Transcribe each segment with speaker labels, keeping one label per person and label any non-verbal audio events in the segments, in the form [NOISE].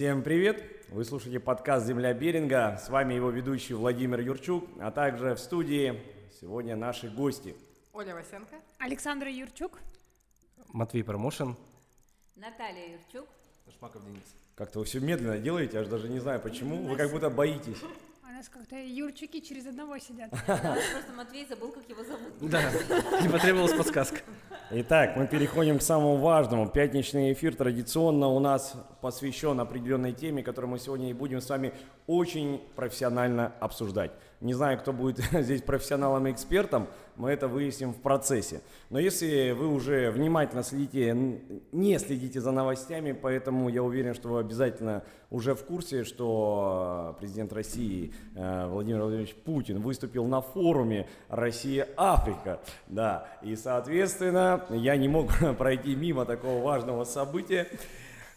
Speaker 1: Всем привет! Вы слушаете подкаст «Земля Беринга». С вами его ведущий Владимир Юрчук, а также в студии сегодня наши гости.
Speaker 2: Оля Васенко.
Speaker 3: Александра Юрчук.
Speaker 4: Матвей Промошин.
Speaker 5: Наталья Юрчук.
Speaker 4: Шмаков Денис.
Speaker 1: Как-то вы все медленно делаете, я аж даже не знаю почему. Вы как будто боитесь.
Speaker 3: У нас как-то Юрчуки через одного сидят. [LAUGHS]
Speaker 5: Просто Матвей забыл, как его зовут.
Speaker 4: Да, не потребовалась подсказка.
Speaker 1: Итак, мы переходим к самому важному. Пятничный эфир традиционно у нас посвящен определенной теме, которую мы сегодня и будем с вами очень профессионально обсуждать. Не знаю, кто будет [LAUGHS] здесь профессионалом и экспертом, мы это выясним в процессе. Но если вы уже внимательно следите, не следите за новостями, поэтому я уверен, что вы обязательно уже в курсе, что президент России э, Владимир Владимирович Путин выступил на форуме Россия-Африка. Да, и, соответственно, я не мог [LAUGHS] пройти мимо такого важного события.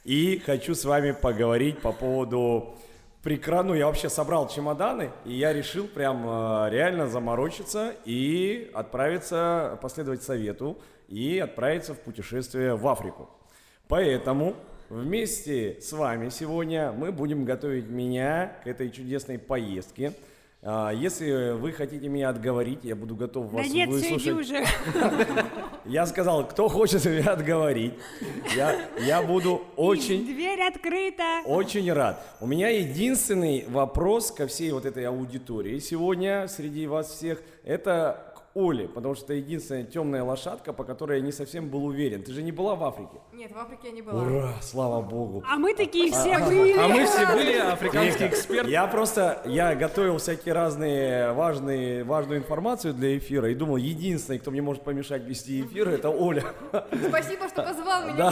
Speaker 1: И хочу с вами поговорить по поводу прекрасно. Ну, я вообще собрал чемоданы, и я решил прям э, реально заморочиться и отправиться, последовать совету и отправиться в путешествие в Африку. Поэтому вместе с вами сегодня мы будем готовить меня к этой чудесной поездке. А, Если вы хотите меня отговорить, я буду готов вас
Speaker 3: да нет, все, иди
Speaker 1: выслушать.
Speaker 3: уже. [LAUGHS]
Speaker 1: Я сказал, кто хочет [LAUGHS] меня отговорить, я, я буду очень...
Speaker 3: Дверь открыта.
Speaker 1: Очень рад. У меня единственный вопрос ко всей вот этой аудитории сегодня среди вас всех, это к Оле, потому что это единственная темная лошадка, по которой я не совсем был уверен. Ты же не была в Африке?
Speaker 2: Нет, в Африке я не была.
Speaker 1: Ура, слава богу.
Speaker 3: А мы такие все были.
Speaker 4: А мы все были африканские эксперты.
Speaker 1: Я просто, я готовил всякие разные важные, важную информацию для эфира и думал, единственный, кто мне может помешать вести эфир, это Оля.
Speaker 2: Спасибо, что позвал меня.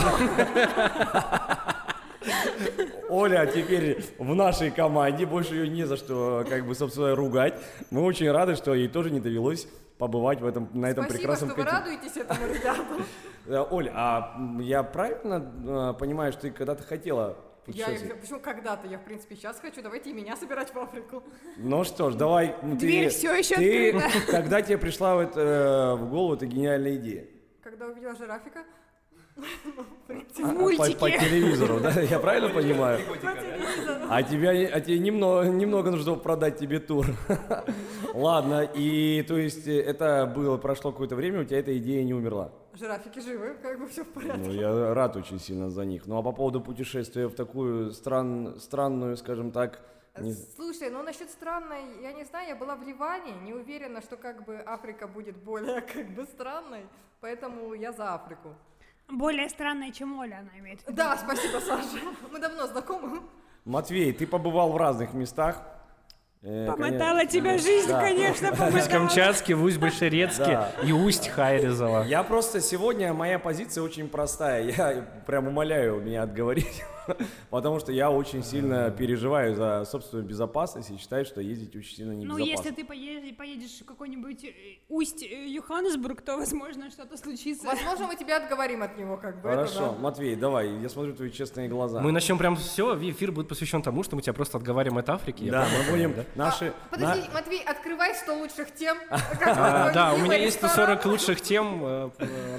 Speaker 1: Оля теперь в нашей команде, больше ее не за что, как бы, собственно, ругать. Мы очень рады, что ей тоже не довелось побывать в этом, на этом
Speaker 2: Спасибо,
Speaker 1: прекрасном
Speaker 2: что вы радуетесь этому, ребята.
Speaker 1: Э, Оль, а я правильно э, понимаю, что ты когда-то хотела
Speaker 2: Я, почему когда-то? Я, в принципе, сейчас хочу. Давайте и меня собирать в Африку.
Speaker 1: Ну что ж, давай. ну, ты-
Speaker 3: Дверь всё еще
Speaker 1: ты-
Speaker 3: открыта. [LAUGHS]
Speaker 1: Когда тебе пришла вот, э, в голову эта гениальная идея?
Speaker 2: Когда увидела жирафика,
Speaker 3: В
Speaker 1: По, по
Speaker 3: мультике.
Speaker 1: телевизору, да? Я правильно понимаю?
Speaker 2: по.
Speaker 1: А, тебя, а тебе немного, немного нужно продать тебе тур. [LAUGHS] Ладно, и то есть э, это было, прошло какое-то время, у тебя эта идея не умерла.
Speaker 2: Жирафики живы, как бы все в порядке.
Speaker 1: Ну, я рад очень сильно за них. Ну, а по поводу путешествия в такую стран, странную, скажем так, не-
Speaker 2: Слушай, ну насчет странной, я не знаю, я была в Ливане, не уверена, что как бы Африка будет более [LAUGHS] как бы странной, поэтому я за Африку.
Speaker 3: Более странная, чем Оля, она имеет. в виду.
Speaker 2: Да, спасибо, Саша. Мы давно знакомы.
Speaker 1: Матвей, ты побывал в разных местах. Э,
Speaker 3: Помотала
Speaker 1: конечно.
Speaker 3: тебя жизнь,
Speaker 1: Да.
Speaker 3: конечно,
Speaker 4: В [LAUGHS]
Speaker 3: помотала.
Speaker 4: Камчатске, в Усть-Большерецке
Speaker 1: Да.
Speaker 4: и Усть-Хайрезово.
Speaker 1: Я просто сегодня, моя позиция очень простая. Я прям умоляю меня отговорить, [LAUGHS] потому что я очень сильно переживаю за собственную безопасность и считаю, что ездить очень сильно
Speaker 3: Ну,
Speaker 1: небезопасно.
Speaker 3: если ты поедешь, поедешь в какой-нибудь э, усть э, Йоханнесбург, то, возможно, что-то случится.
Speaker 2: Возможно, мы тебя отговорим от него, как бы. это
Speaker 1: Хорошо,
Speaker 2: да.
Speaker 1: Матвей, давай, я смотрю твои честные глаза.
Speaker 4: Мы начнем прям все, эфир будет посвящен тому, что мы тебя просто отговариваем от Африки. я
Speaker 1: Да, мы будем наши...
Speaker 2: А, Подожди, Матвей, открывай 100 лучших тем. [LAUGHS] Как
Speaker 4: А,
Speaker 2: твой
Speaker 4: да, у меня есть
Speaker 2: ресторан.
Speaker 4: 140 лучших тем э,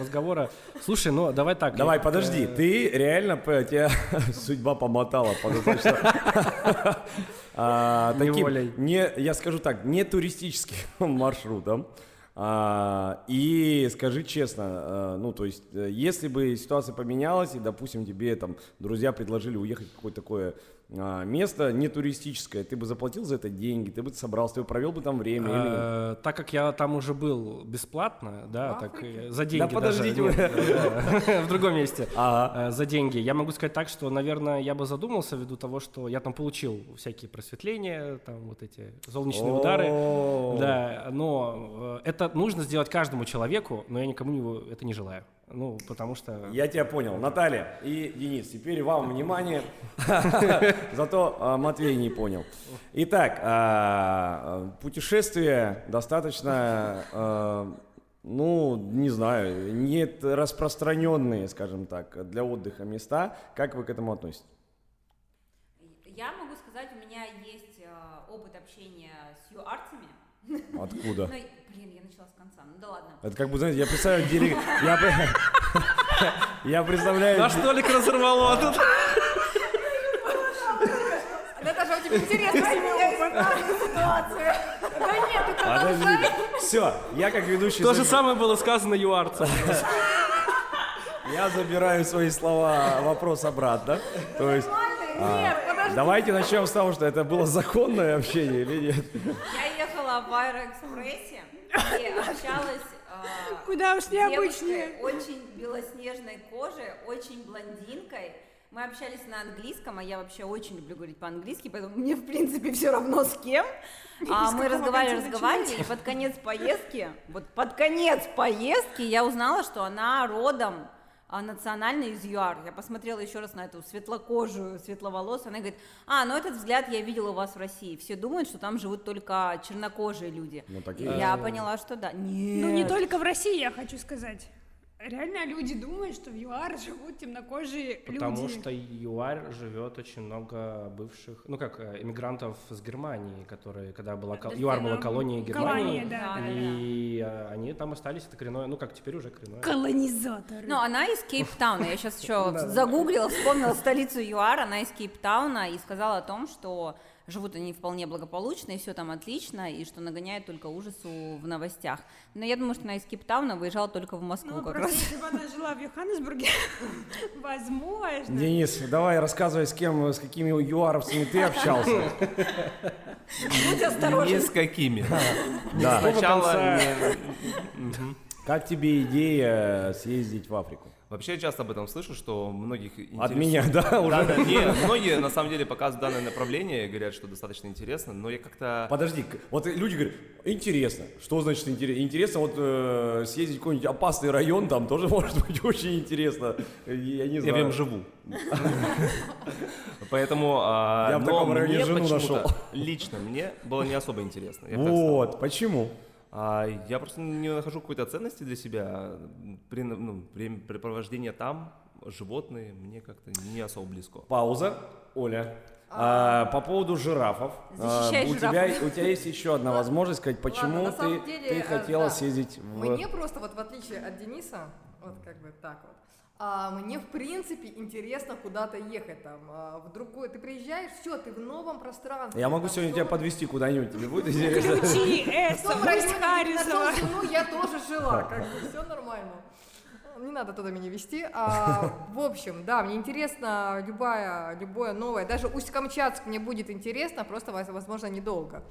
Speaker 4: разговора. Слушай, ну давай так.
Speaker 1: Давай, подожди, ты реально, тебя [LAUGHS] судьба помотала [LAUGHS] а, таким, не, я скажу так, не туристическим [LAUGHS] маршрутом. А, и скажи честно, а, ну то есть, э, если бы ситуация поменялась и, допустим, тебе там друзья предложили уехать в какое-то такое место не туристическое, ты бы заплатил за это деньги, ты бы собрался, ты бы провел бы там время?
Speaker 4: Э, Так как я там уже был бесплатно, да, так
Speaker 2: Африке?
Speaker 4: э, за деньги
Speaker 1: Да
Speaker 4: даже,
Speaker 1: подождите [LAUGHS]
Speaker 4: в другом месте, э, за деньги. Я могу сказать так, что, наверное, я бы задумался ввиду того, что я там получил всякие просветления, там вот эти солнечные удары, да, но э, это нужно сделать каждому человеку, но я никому это не желаю, ну, потому что...
Speaker 1: Я тебя понял. Наталья и Денис, теперь вам внимание. [LAUGHS] Зато а, Матвей не понял. Итак, а, путешествие достаточно, а, ну, не знаю, не распространенные, скажем так, для отдыха места. Как вы к этому относитесь?
Speaker 5: Я могу сказать, у меня есть опыт общения с ЮАРцами.
Speaker 1: Откуда? [LAUGHS]
Speaker 5: Ну, блин, я начала с конца. Ну да ладно.
Speaker 1: Это как бы, знаете, я представляю делег... [LAUGHS] Я, представляю...
Speaker 4: Наш Толик разорвало тут.
Speaker 2: очень интересная ситуация. Да нет, ты
Speaker 1: Подождите. Все, я как ведущий...
Speaker 4: То же самое было сказано юарцам. [LAUGHS]
Speaker 1: Я забираю свои слова, вопрос обратно. То есть... а,
Speaker 2: Нет, подожди.
Speaker 1: Давайте начнем с того, что это было законное общение или нет.
Speaker 5: Я ехала в Аэроэкспрессе и [LAUGHS] общалась э,
Speaker 3: Куда уж необычнее.
Speaker 5: очень белоснежной кожи, очень блондинкой. Мы общались на английском, а я вообще очень люблю говорить по-английски, поэтому мне, в принципе, все равно с кем. А мы разговаривали, разговаривали, и под конец поездки, вот под конец поездки я узнала, что она родом а, национально из ЮАР. Я посмотрела еще раз на эту светлокожую, светловолосую. Она говорит, а, ну этот взгляд я видела у вас в России. Все думают, что там живут только чернокожие люди.
Speaker 1: Ну, так и
Speaker 5: И
Speaker 1: есть.
Speaker 5: я поняла, что да. Нет.
Speaker 3: Ну, не только в России, я хочу сказать. Реально люди думают, что в ЮАР живут темнокожие
Speaker 4: Потому
Speaker 3: люди.
Speaker 4: что ЮАР живет очень много бывших, ну как, э, иммигрантов с Германии, которые, когда была, кол- ЮАР была колонией
Speaker 3: Колония,
Speaker 4: Германии,
Speaker 3: да, да,
Speaker 4: и э, они там остались, это коренное, ну как теперь уже коренное.
Speaker 3: Колонизаторы.
Speaker 5: Ну, она из Кейптауна. Я сейчас еще [LAUGHS] загуглила, вспомнила столицу ЮАР. Она из Кейптауна и сказала о том, что живут они вполне благополучно, и все там отлично, и что нагоняет только ужасу в новостях. Но я думаю, что она из Кейптауна выезжала только в Москву
Speaker 3: Ну,
Speaker 5: как
Speaker 3: просто
Speaker 5: раз.
Speaker 3: если бы она жила в Йоханнесбурге, [LAUGHS] возможно.
Speaker 1: Денис, давай рассказывай, с кем, с какими юаровцами ты общался.
Speaker 5: Будь осторожен.
Speaker 6: Ни с какими.
Speaker 1: Да.
Speaker 6: Сначала [LAUGHS]
Speaker 1: Как тебе идея съездить в Африку?
Speaker 6: Вообще я часто об этом слышу, что многих
Speaker 1: От
Speaker 6: интересует-
Speaker 1: меня, да,
Speaker 6: Да,
Speaker 1: уже?
Speaker 6: да, не, многие на самом деле показывают данное направление, говорят, что достаточно интересно, но я как-то...
Speaker 1: Подожди, вот люди говорят, интересно. Что значит интересно? Интересно вот э, съездить в какой-нибудь опасный район, там тоже [LAUGHS] может быть очень интересно. Я не
Speaker 6: Я
Speaker 1: знаю.
Speaker 6: в нем живу. Поэтому а,
Speaker 1: Я в таком районе жену нашел.
Speaker 6: Лично мне было не особо интересно. я.
Speaker 1: Вот, почему?
Speaker 6: А, я просто не нахожу какой-то ценности для себя. При, ну, времяпрепровождение там, животные, мне как-то не особо близко.
Speaker 1: Пауза. Оля. А, по поводу жирафов. а,
Speaker 5: Защищай
Speaker 1: у, тебя,
Speaker 5: жирафов.
Speaker 1: у тебя есть еще одна возможность сказать, почему
Speaker 2: на
Speaker 1: ты,
Speaker 2: деле,
Speaker 1: ты
Speaker 2: э,
Speaker 1: хотела
Speaker 2: да.
Speaker 1: съездить в...
Speaker 2: Мне просто, вот в отличие от Дениса, вот как бы так вот, а, мне в принципе интересно куда-то ехать там, а, в другой, ты приезжаешь, все, ты в новом пространстве.
Speaker 1: Я могу
Speaker 2: там
Speaker 1: сегодня тебя подвести куда-нибудь, тебе будет интересно?
Speaker 3: Ключи, Эсса, Харрисова.
Speaker 2: жену, я тоже жила, как бы все нормально. Не надо туда меня вести. А, [LAUGHS] в общем, да, мне интересно любая, любое новое. Даже Усть-Камчатск мне будет интересно, просто, воз- возможно, недолго.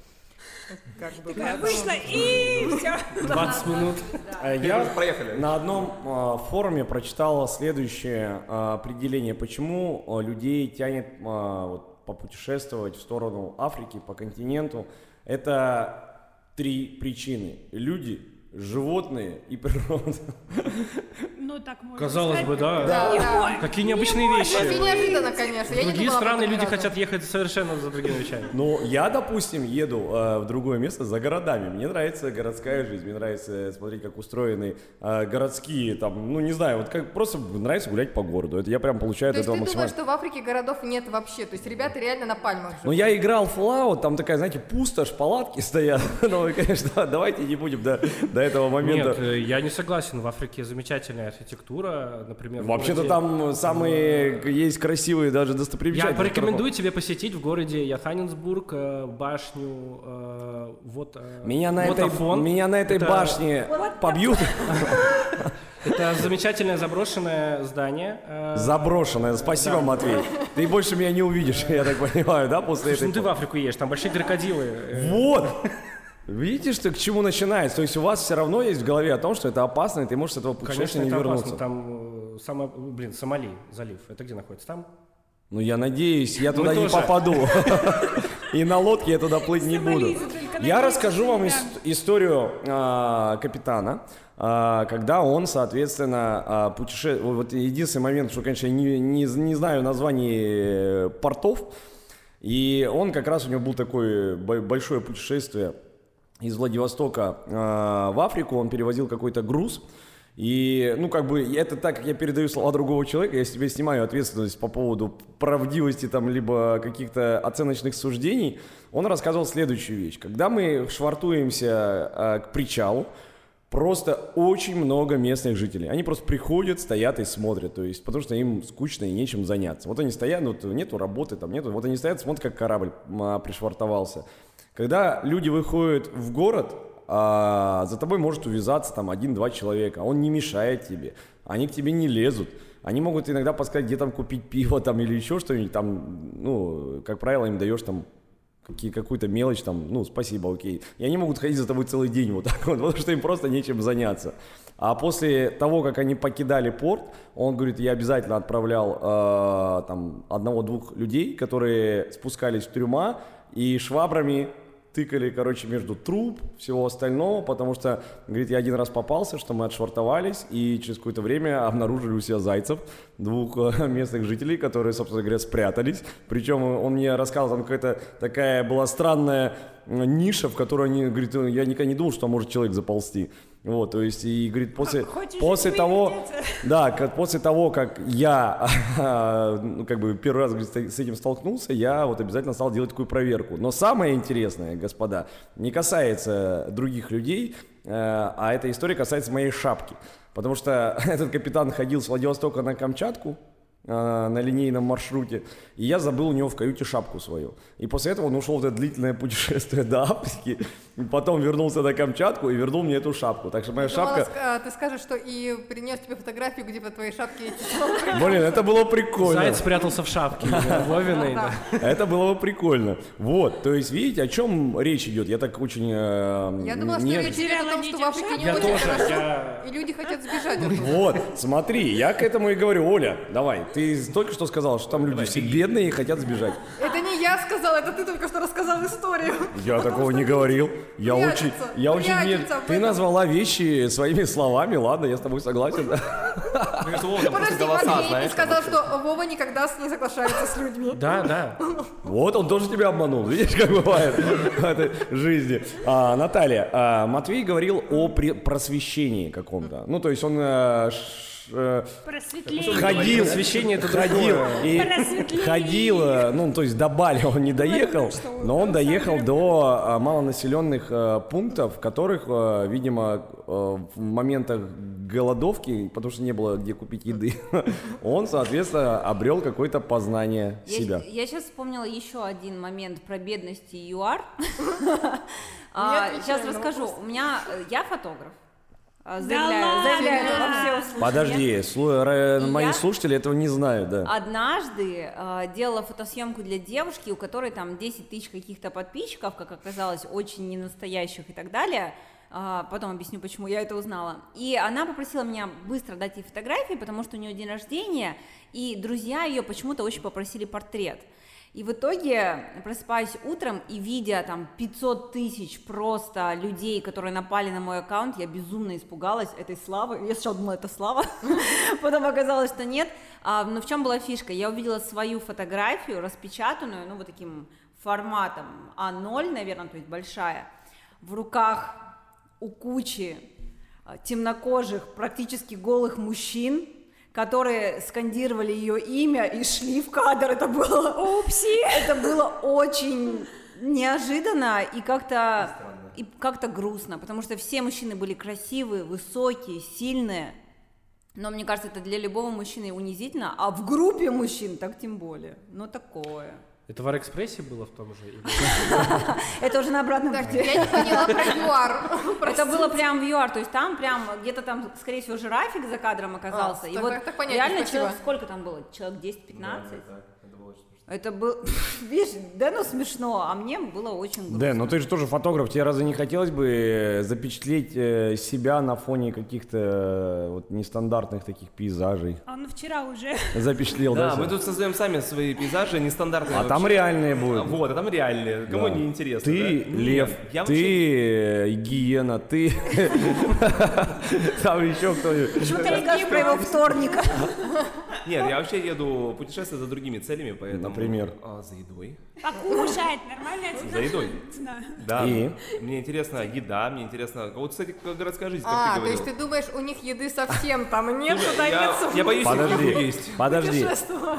Speaker 2: Как бы,
Speaker 3: Такая вышла и все.
Speaker 4: 20 минут.
Speaker 1: Я
Speaker 6: Проехали.
Speaker 1: на одном э, форуме прочитал следующее э, определение, почему э, людей тянет вот, попутешествовать в сторону Африки, по континенту. Это три причины. Люди, животные и природа.
Speaker 3: Ну, так можно
Speaker 4: Казалось
Speaker 3: сказать.
Speaker 4: бы, да.
Speaker 2: Да, да.
Speaker 4: Какие необычные
Speaker 2: Вообще
Speaker 4: вещи.
Speaker 2: неожиданно, конечно. Я не
Speaker 4: другие
Speaker 2: об
Speaker 4: страны люди
Speaker 2: разу.
Speaker 4: хотят ехать совершенно за другими вещами.
Speaker 1: Ну, я, допустим, еду э, в другое место за городами. Мне нравится городская жизнь, мне нравится смотреть, как устроены э, городские, там, ну, не знаю, вот как просто нравится гулять по городу. Это я прям получаю
Speaker 2: То
Speaker 1: от
Speaker 2: есть
Speaker 1: этого
Speaker 2: ты
Speaker 1: максимально.
Speaker 2: думаешь, что в Африке городов нет вообще? То есть ребята реально на пальмах
Speaker 1: Ну,
Speaker 2: живут?
Speaker 1: я играл в Fallout, там такая, знаете, пустошь, палатки [LAUGHS] стоят. Ну, и, конечно, давайте не будем до, до этого момента.
Speaker 4: Нет, э, я не согласен. В Африке замечательная архитектура, например.
Speaker 1: Вообще-то там самые есть красивые даже
Speaker 4: Я
Speaker 1: достопримечательности.
Speaker 4: порекомендую тебе посетить в городе Яханинсбург э, башню. э, Вот.
Speaker 1: Меня на, этой, меня на этой
Speaker 4: Это-
Speaker 1: башне побьют. [LAUGHS]
Speaker 4: Это замечательное заброшенное здание.
Speaker 1: Заброшенное. Спасибо,
Speaker 4: Да.
Speaker 1: Матвей. Ты больше меня не увидишь, я так понимаю, да, после
Speaker 4: Слушай, ну
Speaker 1: этой...
Speaker 4: ты в Африку едешь, там большие крокодилы.
Speaker 1: Вот! Видите, что к чему начинается? То есть у вас все равно есть в голове о том, что это опасно, и ты можешь с этого
Speaker 4: Конечно,
Speaker 1: путешествия не
Speaker 4: это
Speaker 1: вернуться.
Speaker 4: опасно. Там, э, само- блин, Сомали залив. Это где находится? Там?
Speaker 1: Ну, я надеюсь, я туда не попаду. [LAUGHS] И на лодке я туда плыть не буду. Я расскажу вам историю а, капитана, а, когда он, соответственно, а, путеше... Вот единственный момент, что, конечно, я не, знаю названий э, портов, и он как раз, у него был такое бо- большое путешествие из Владивостока а, в Африку, он перевозил какой-то груз, и, ну, как бы, это так, как я передаю слова другого человека, я себе снимаю ответственность по поводу правдивости там, либо каких-то оценочных суждений. Он рассказывал следующую вещь. Когда мы швартуемся а, к причалу, просто очень много местных жителей. Они просто приходят, стоят и смотрят, то есть, потому что им скучно и нечем заняться. Вот они стоят, вот нету работы, там нету, вот они стоят, смотрят, как корабль а, пришвартовался. Когда люди выходят в город, а, за тобой может увязаться там один-два человека, он не мешает тебе, они к тебе не лезут. Они могут иногда подсказать, где там купить пиво там или еще что-нибудь, там, ну, как правило, им даешь там какие, какую-то мелочь, там, ну, спасибо, окей. И они могут ходить за тобой целый день вот так вот, [LAUGHS] потому что им просто нечем заняться. А после того, как они покидали порт, он говорит, я обязательно отправлял э, там одного-двух людей, которые спускались в трюма и швабрами тыкали, короче, между труб, всего остального, потому что, говорит, я один раз попался, что мы отшвартовались, и через какое-то время обнаружили у себя зайцев, двух э, [LAUGHS] местных жителей, которые, собственно говоря, спрятались. Причем он мне рассказывал, там какая-то такая была странная э, ниша, в которую они, говорит, я никогда не думал, что может человек заползти. Вот, то есть, и говорит, после,
Speaker 3: Хочешь
Speaker 1: после того, [LAUGHS] да, как, после того, как я, [LAUGHS] ну, как бы первый раз говорит, с этим столкнулся, я вот обязательно стал делать такую проверку. Но самое интересное, господа, не касается других людей, э, а эта история касается моей шапки. Потому что [LAUGHS] этот капитан ходил с Владивостока на Камчатку, на линейном маршруте, и я забыл у него в каюте шапку свою. И после этого он ушел в это длительное [LAUGHS] путешествие до Африки, и потом вернулся на Камчатку и вернул мне эту шапку. Так что моя
Speaker 2: Думала,
Speaker 1: шапка...
Speaker 2: ск- а, ты скажешь, что и принес тебе фотографию, где по твоей шапке [LAUGHS]
Speaker 1: Блин, это было прикольно.
Speaker 4: Заяц спрятался в шапке Вовиной. [LAUGHS] да.
Speaker 1: Это было бы прикольно. Вот, то есть, видите, о чем речь идет? Я так очень... э,
Speaker 2: Я думала, что речь идет о том, что в Африке не
Speaker 4: Я
Speaker 2: очень хорошо, и люди хотят сбежать.
Speaker 1: Вот, смотри, я к этому и говорю, Оля, давай, ты только что сказала, что там люди все бедные и хотят сбежать.
Speaker 2: Это не я сказала, это ты только что рассказал историю.
Speaker 1: Я такого не говорил. Я очень, я очень не...
Speaker 2: прячется в
Speaker 1: Ты назвала вещи своими словами, ладно, я с тобой согласен.
Speaker 6: Там просто
Speaker 2: Подожди, Матвей, ты сказал, что Вова никогда с- не соглашается с людьми.
Speaker 4: Да, да.
Speaker 1: Вот он тоже тебя обманул, видишь, как бывает в этой жизни. А, Наталья, а, Матвей говорил о просвещении каком-то. Ну, то есть он э, э,
Speaker 3: Просветление.
Speaker 1: ходил,
Speaker 4: Освещение это
Speaker 1: ходил и ходил, ну то есть до Бали он не доехал,
Speaker 3: что
Speaker 1: но он доехал до э, малонаселенных э, пунктов, в которых, э, видимо, э, в моментах голодовки, потому что не было где купить еды, [LAUGHS] он, соответственно, обрел какое-то познание себя.
Speaker 5: Я, сейчас вспомнила еще один момент про бедность и ЮАР. [LAUGHS] Сейчас
Speaker 2: на
Speaker 5: расскажу.
Speaker 2: вопрос.
Speaker 5: У меня я фотограф. А,
Speaker 3: Да
Speaker 5: Заявляю,
Speaker 3: ладно?
Speaker 5: заявляю это во всеуслышание.
Speaker 1: Подожди, слу- мои
Speaker 5: я-
Speaker 1: слушатели этого не знают, да.
Speaker 5: Однажды э, делала фотосъемку для девушки, у которой там 10 тысяч каких-то подписчиков, как оказалось, очень ненастоящих и так далее. А, потом объясню, почему я это узнала. И она попросила меня быстро дать ей фотографии, потому что у нее день рождения, и друзья ее почему-то очень попросили портрет. И в итоге, просыпаясь утром и видя там 500 тысяч просто людей, которые напали на мой аккаунт, я безумно испугалась этой славы. Я сначала думала, это слава, [LAUGHS] потом оказалось, что нет. А, но в чем была фишка? Я увидела свою фотографию, распечатанную, ну вот таким форматом А0, наверное, то есть большая, в руках у кучи а, темнокожих, практически голых мужчин, которые скандировали ее имя и шли в кадр. Это было,
Speaker 3: Упси!
Speaker 5: это было очень неожиданно и как-то и как-то грустно, потому что все мужчины были красивые, высокие, сильные. Но мне кажется, это для любого мужчины унизительно, а в группе мужчин так тем более. Ну такое.
Speaker 4: Это в Арэкспрессе было в том же? [LAUGHS]
Speaker 5: Это уже на обратном пути.
Speaker 2: я не поняла про ЮАР. [LAUGHS]
Speaker 5: Это было прям в ЮАР, то есть там прям где-то там, скорее всего, жирафик за кадром оказался.
Speaker 2: А,
Speaker 5: и вот реально сколько там было? Человек 10-15? Это был, [LAUGHS] видишь, Дэну смешно, а мне было очень грустно.
Speaker 1: Дэн, ну ты же тоже фотограф, тебе разве не хотелось бы э, запечатлеть э, себя на фоне каких-то э, вот нестандартных таких пейзажей?
Speaker 3: Он вчера уже. [LAUGHS]
Speaker 1: Запечатлел, да?
Speaker 6: Да, мы тут создаем сами свои пейзажи, нестандартные
Speaker 1: А там реальные
Speaker 6: А,
Speaker 1: будут.
Speaker 6: Вот, а там реальные. Кому
Speaker 1: Да.
Speaker 6: не интересно,
Speaker 1: Ты
Speaker 6: да?
Speaker 1: лев,
Speaker 6: Нет,
Speaker 1: ты
Speaker 6: вообще-
Speaker 1: гиена, ты... [LAUGHS] Там еще кто-нибудь.
Speaker 5: Почему ты не про его вторника?
Speaker 6: Нет, я вообще еду путешествовать за другими целями, поэтому...
Speaker 1: Например?
Speaker 6: А, за едой.
Speaker 3: Покушать, нормальная цена.
Speaker 6: За едой.
Speaker 3: Цена.
Speaker 6: Да.
Speaker 1: И?
Speaker 6: Мне интересна еда, мне интересно... Вот, кстати, как городская жизнь, как
Speaker 2: А,
Speaker 6: ты
Speaker 2: то
Speaker 6: говорил.
Speaker 2: есть ты думаешь, у них еды совсем там нет, туда нет
Speaker 6: я боюсь
Speaker 1: Подожди,
Speaker 6: есть.
Speaker 1: подожди,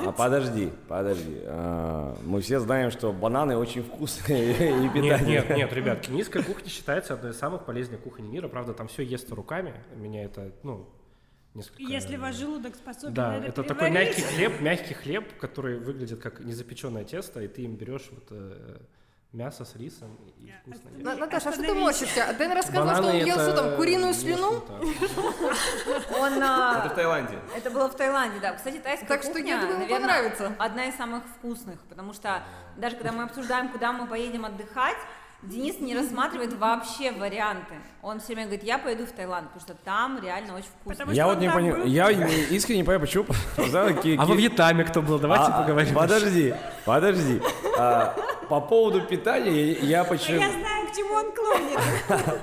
Speaker 1: а подожди, подожди. А, Мы все знаем, что бананы очень вкусные [LAUGHS] и
Speaker 4: Нет,
Speaker 1: питание.
Speaker 4: нет, нет, ребят, кенийская кухня считается одной из самых полезных кухонь мира. Правда, там все ест руками. Меня это, ну, несколько...
Speaker 3: Если ваш желудок способен
Speaker 4: Да,
Speaker 3: это,
Speaker 4: это такой мягкий хлеб, мягкий хлеб, который выглядит как незапеченное тесто, и ты им берешь вот э, мясо с рисом и вкусно ешь.
Speaker 2: На- Наташа, а что ты морщишься? Дэн рассказал, что он
Speaker 4: Бананы
Speaker 2: ел
Speaker 4: это
Speaker 2: что там, куриную слюну?
Speaker 5: Он, а,
Speaker 6: Это в Таиланде.
Speaker 5: Это было в Таиланде, да. Кстати, тайская
Speaker 2: Так что я думаю, понравится.
Speaker 5: одна из самых вкусных, потому что даже когда мы обсуждаем, куда мы поедем отдыхать, Денис не рассматривает вообще варианты. Он все время говорит, я пойду в Таиланд, потому что там реально очень вкусно.
Speaker 3: Потому
Speaker 1: Я вот не понимаю, я не- искренне не понимаю, почему... [LAUGHS]
Speaker 4: А во Вьетнаме кто был? Давайте
Speaker 1: А,
Speaker 4: поговорим.
Speaker 1: Подожди, подожди. А, По поводу питания я почему...
Speaker 3: Я знаю, к чему он клонит.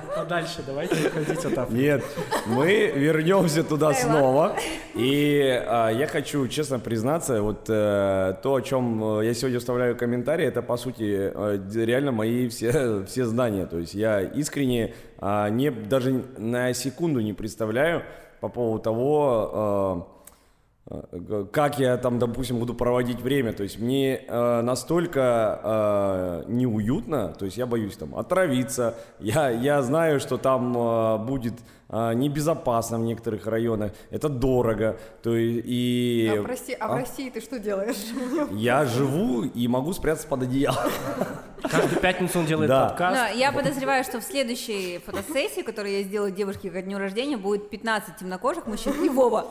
Speaker 3: [LAUGHS]
Speaker 4: Подальше, давайте выходить от Африки.
Speaker 1: Нет, мы вернемся туда снова. И а, я хочу честно признаться, вот э, то, о чем э, я сегодня вставляю комментарии, это по сути э, реально мои все, [LAUGHS] все знания. То есть я искренне а, не, даже на секунду не представляю по поводу того, э, как я там, допустим, буду проводить время. То есть мне э, настолько э, неуютно, то есть я боюсь там отравиться. Я, я знаю, что там э, будет э, небезопасно в некоторых районах. Это дорого. То есть, и
Speaker 2: А, прости, а в России ты что делаешь? [LAUGHS]
Speaker 1: я живу и могу спрятаться под одеяло.
Speaker 4: Каждую пятницу он делает
Speaker 1: Да.
Speaker 4: подкаст.
Speaker 5: Да, я подозреваю, что в следующей фотосессии, которую я сделаю девушке ко дню рождения, будет 15 темнокожих мужчин и Вова,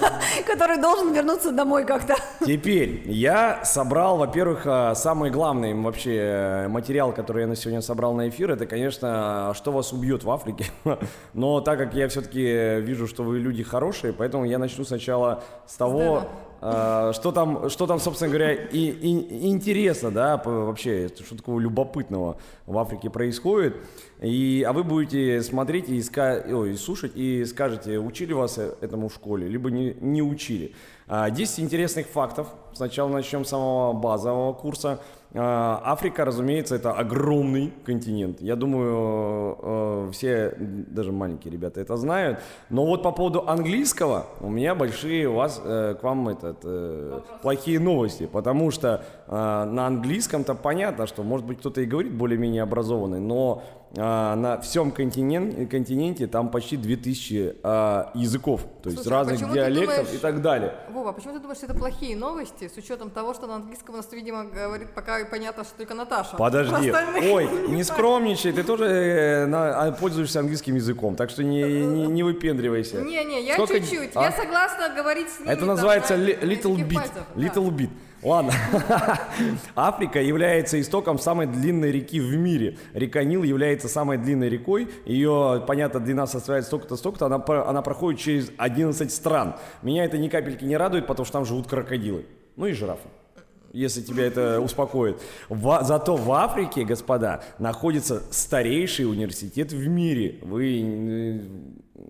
Speaker 5: [LAUGHS] который должен вернуться домой как-то.
Speaker 1: Теперь я собрал, во-первых, а, самый главный вообще э, материал, который я на сегодня собрал на эфир, это, конечно, что вас убьет в Африке. [LAUGHS] Но так как я все-таки вижу, что вы люди хорошие, поэтому я начну сначала с того, а, что там, что там, собственно говоря, и, и- интересно, да, вообще, что такого любопытного в Африке происходит. И, а вы будете смотреть и, ска- ой, слушать и скажете, учили вас э- этому в школе, либо не, не учили. А, 10 интересных фактов. Сначала начнем с самого базового курса. А, Африка, разумеется, это огромный континент. Я думаю, э, все, даже маленькие ребята это знают. Но вот по поводу английского у меня большие у вас э, к вам этот, э, плохие новости, потому что э, на английском-то понятно, что может быть кто-то и говорит более-менее образованный, но э, на всем континен- континенте там почти 2000 э, языков, то есть
Speaker 2: Слушай, а
Speaker 1: разных
Speaker 2: почему ты
Speaker 1: диалектов
Speaker 2: думаешь-
Speaker 1: и так далее.
Speaker 2: Вова, почему ты думаешь, что это плохие новости, с учетом того, что на английском у нас, видимо, говорит пока понятно, что только Наташа.
Speaker 1: Подожди. Ой, [LAUGHS]
Speaker 2: не
Speaker 1: скромничай, ты тоже э, на- а, пользуешься английским языком, так что не, не, не выпендривайся.
Speaker 2: Не-не, я
Speaker 1: Сколько-
Speaker 2: чуть-чуть.
Speaker 1: а?
Speaker 2: Я согласна говорить с ними.
Speaker 1: Это называется little bit.
Speaker 2: пальцев, да.
Speaker 1: Little bit. Ладно. [LAUGHS] Африка является истоком самой длинной реки в мире. Река Нил является самой длинной рекой. Ее, понятно, длина составляет столько-то, столько-то. Она, она проходит через 11 стран. Меня это ни капельки не радует, потому что там живут крокодилы. Ну и жирафы если тебя это успокоит. Во- зато в Африке, господа, находится старейший университет в мире. Вы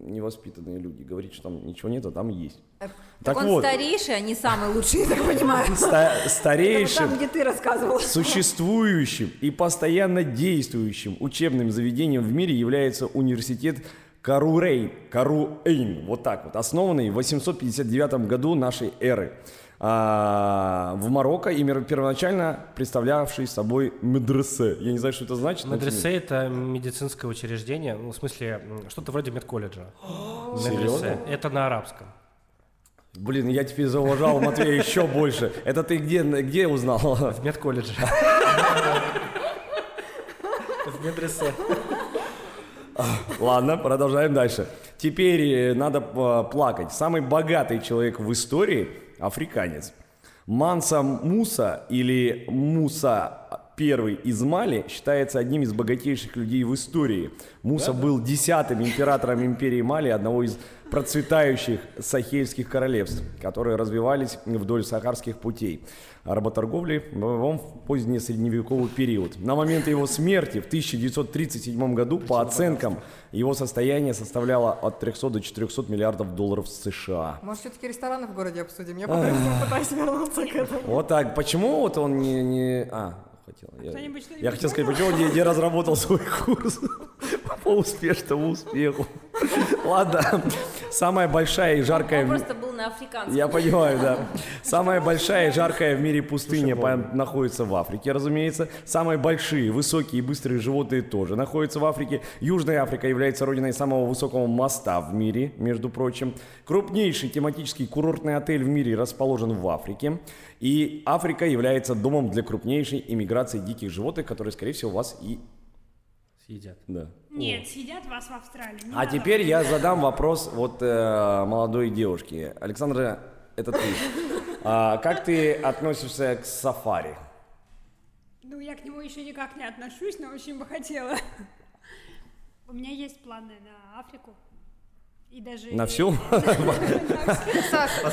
Speaker 1: невоспитанные люди. Говорите, что там ничего нет, а там есть.
Speaker 5: Так,
Speaker 1: Так
Speaker 5: он
Speaker 1: вот,
Speaker 5: старейший, а не самый лучший, я так понимаю.
Speaker 1: ста- старейшим,
Speaker 5: там, где ты рассказывал.
Speaker 1: существующим и постоянно действующим учебным заведением в мире является университет Карурейн, Каруэйн, вот так вот, основанный в 859 году нашей эры. А, в Марокко и первоначально представлявший собой медресе. Я не знаю, что это значит.
Speaker 4: Медресе — это медицинское учреждение, ну, в смысле, что-то вроде медколледжа.
Speaker 1: Серьезно? [GASPS]
Speaker 4: Медресе. Это на арабском.
Speaker 1: Блин, я теперь зауважал Матвея еще больше. Это ты где, где узнал?
Speaker 4: В медколледже. [LAUGHS] В медресе.
Speaker 1: Ладно, продолжаем дальше. Теперь э, надо э, плакать. Самый богатый человек в истории – африканец. Манса Муса или Муса первый из Мали считается одним из богатейших людей в истории. Муса был десятым императором империи Мали, одного из процветающих сахельских королевств, которые развивались вдоль сахарских путей работорговли в поздний средневековый период. На момент его смерти в 1937 году, по оценкам, его состояние составляло от 300 до 400 миллиардов долларов США.
Speaker 2: Может, все-таки рестораны в городе обсудим? Я [LAUGHS] пытаюсь вернуться к этому.
Speaker 1: Вот так. Почему вот он не... не... А, хотел. Я,
Speaker 3: Кто-нибудь что-нибудь
Speaker 1: я хотел сказать, почему он не, не разработал свой курс [LAUGHS] по успешному успеху. Ладно. Самая большая и жаркая...
Speaker 5: Он просто был на африканском.
Speaker 1: Я понимаю, да. [LAUGHS] Самая большая и жаркая в мире пустыня по- находится в Африке, разумеется. Самые большие, высокие и быстрые животные тоже находятся в Африке. Южная Африка является родиной самого высокого моста в мире, между прочим. Крупнейший тематический курортный отель в мире расположен в Африке. И Африка является домом для крупнейшей иммиграции диких животных, которые, скорее всего, вас и...
Speaker 4: Съедят.
Speaker 1: Да.
Speaker 3: Нет, съедят вас в Австралии. Не
Speaker 1: А теперь я задам вопрос вот э, молодой девушке. Александра, это ты. А, как ты относишься к сафари?
Speaker 3: Ну, я к нему еще никак не отношусь, но очень бы хотела. У меня есть планы на Африку. И даже...
Speaker 1: На всю? [LAUGHS] [LAUGHS]
Speaker 2: Саша,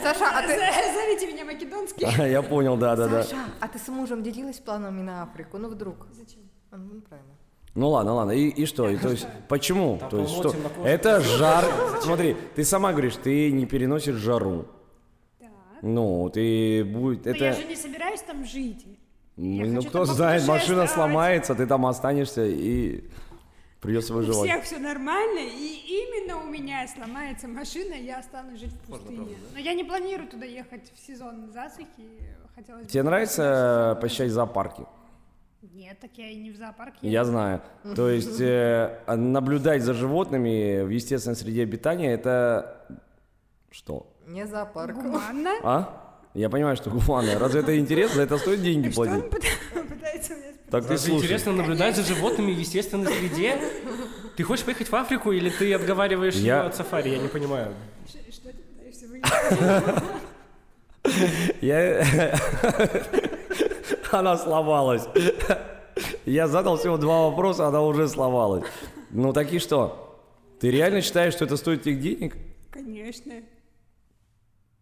Speaker 2: Саша, а ты...
Speaker 3: Зовите меня македонский.
Speaker 1: Я понял, да, да, да.
Speaker 2: Саша, а ты с мужем делилась планами на Африку? Ну, вдруг.
Speaker 3: Зачем?
Speaker 2: А, Ну, правильно.
Speaker 1: Ну ладно, ладно. И, и что? И, то есть, почему?
Speaker 4: Там
Speaker 1: То есть, что? Это жар. Смотри, ты сама говоришь, ты не переносишь жару.
Speaker 3: Так.
Speaker 1: Ну, ты будет.
Speaker 3: Но я
Speaker 1: Это.
Speaker 3: же не собираюсь там жить.
Speaker 1: Ну,
Speaker 3: я
Speaker 1: ну,
Speaker 3: хочу
Speaker 1: кто знает, машина сломается, ты там останешься и придется
Speaker 3: У
Speaker 1: выживать.
Speaker 3: всех все нормально, и именно у меня сломается машина, и я останусь жить в пустыне. Но я не планирую туда ехать в сезон засухи. Хотелось бы
Speaker 1: Тебе нравится посещать зоопарки?
Speaker 3: Нет, так я и не в зоопарк
Speaker 1: Я знаю. [LAUGHS] То есть э, наблюдать за животными в естественной среде обитания это что?
Speaker 2: Не зоопарк.
Speaker 3: Гуманно.
Speaker 1: А? Я понимаю, что гуманно. Разве это интересно? За это стоит деньги
Speaker 3: Что он
Speaker 1: платить?
Speaker 3: пыта- [LAUGHS] пытается меня спросить?
Speaker 1: Так ты
Speaker 4: Разве
Speaker 1: слушай.
Speaker 4: интересно наблюдать за животными в естественной среде? Ты хочешь поехать в Африку или ты отговариваешь
Speaker 1: Я-
Speaker 4: его от сафари? Я не понимаю.
Speaker 3: Что ты пытаешься?
Speaker 1: Я... [LAUGHS] Она сломалась. Я задал всего два вопроса, она уже сломалась. Ну так и что? Ты реально считаешь, что это стоит тех денег?
Speaker 3: Конечно.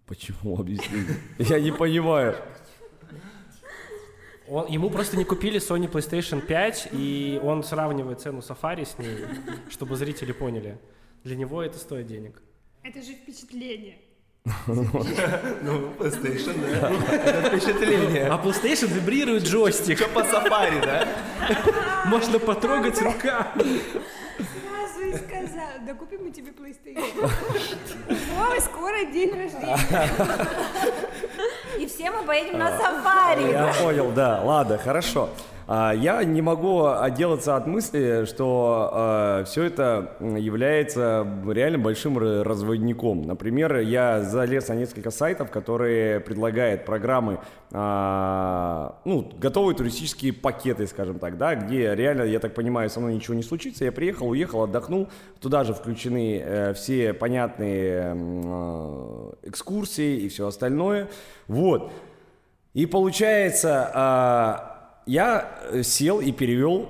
Speaker 1: Почему? Объясни. Я не понимаю.
Speaker 4: Он, ему просто не купили Sony PlayStation 5, и он сравнивает цену сафари с ней, чтобы зрители поняли. Для него это стоит денег.
Speaker 3: Это же впечатление.
Speaker 6: Ну, PlayStation, да. Это впечатление.
Speaker 4: А PlayStation вибрирует джойстик.
Speaker 6: Что по сафари, да?
Speaker 4: Можно потрогать руками.
Speaker 3: Сразу и сказал, да купим мы тебе PlayStation. [LAUGHS] Ой, скоро день рождения. [LAUGHS]
Speaker 5: И все мы поедем на сафари.
Speaker 1: Я понял, да. Ладно, хорошо. А, Я не могу отделаться от мысли, что все это является реально большим разводником. Например, я залез на несколько сайтов, которые предлагают программы, а, ну, готовые туристические пакеты, скажем так, да, где реально, я так понимаю, со мной ничего не случится. Я приехал, уехал, отдохнул. Туда же включены э, все понятные э, экскурсии и все остальное. Вот. И получается, а, я э, сел и перевел,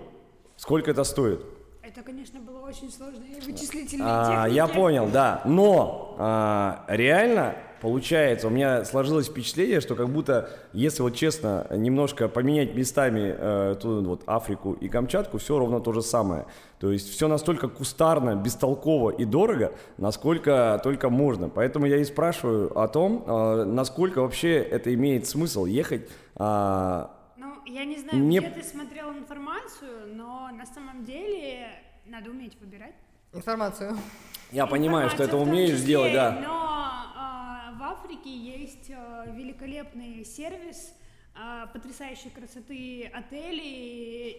Speaker 1: сколько это стоит.
Speaker 3: Это, конечно, было очень сложно. И вычислительные
Speaker 1: А,
Speaker 3: техники.
Speaker 1: я понял, да. Но а, реально получается, у меня сложилось впечатление, что как будто, если вот честно, немножко поменять местами э, ту вот Африку и Камчатку, все ровно то же самое. То есть все настолько кустарно, бестолково и дорого, насколько только можно. Поэтому я и спрашиваю о том, э, насколько вообще это имеет смысл ехать а,
Speaker 3: Ну, я не знаю,
Speaker 1: Не-
Speaker 3: где ты смотрел информацию, но на самом деле надо уметь выбирать.
Speaker 2: Информацию.
Speaker 1: Я понимаю, что это умеешь
Speaker 3: числе,
Speaker 1: делать, да.
Speaker 3: Но а, в Африке есть а, великолепный сервис, а, потрясающей красоты отели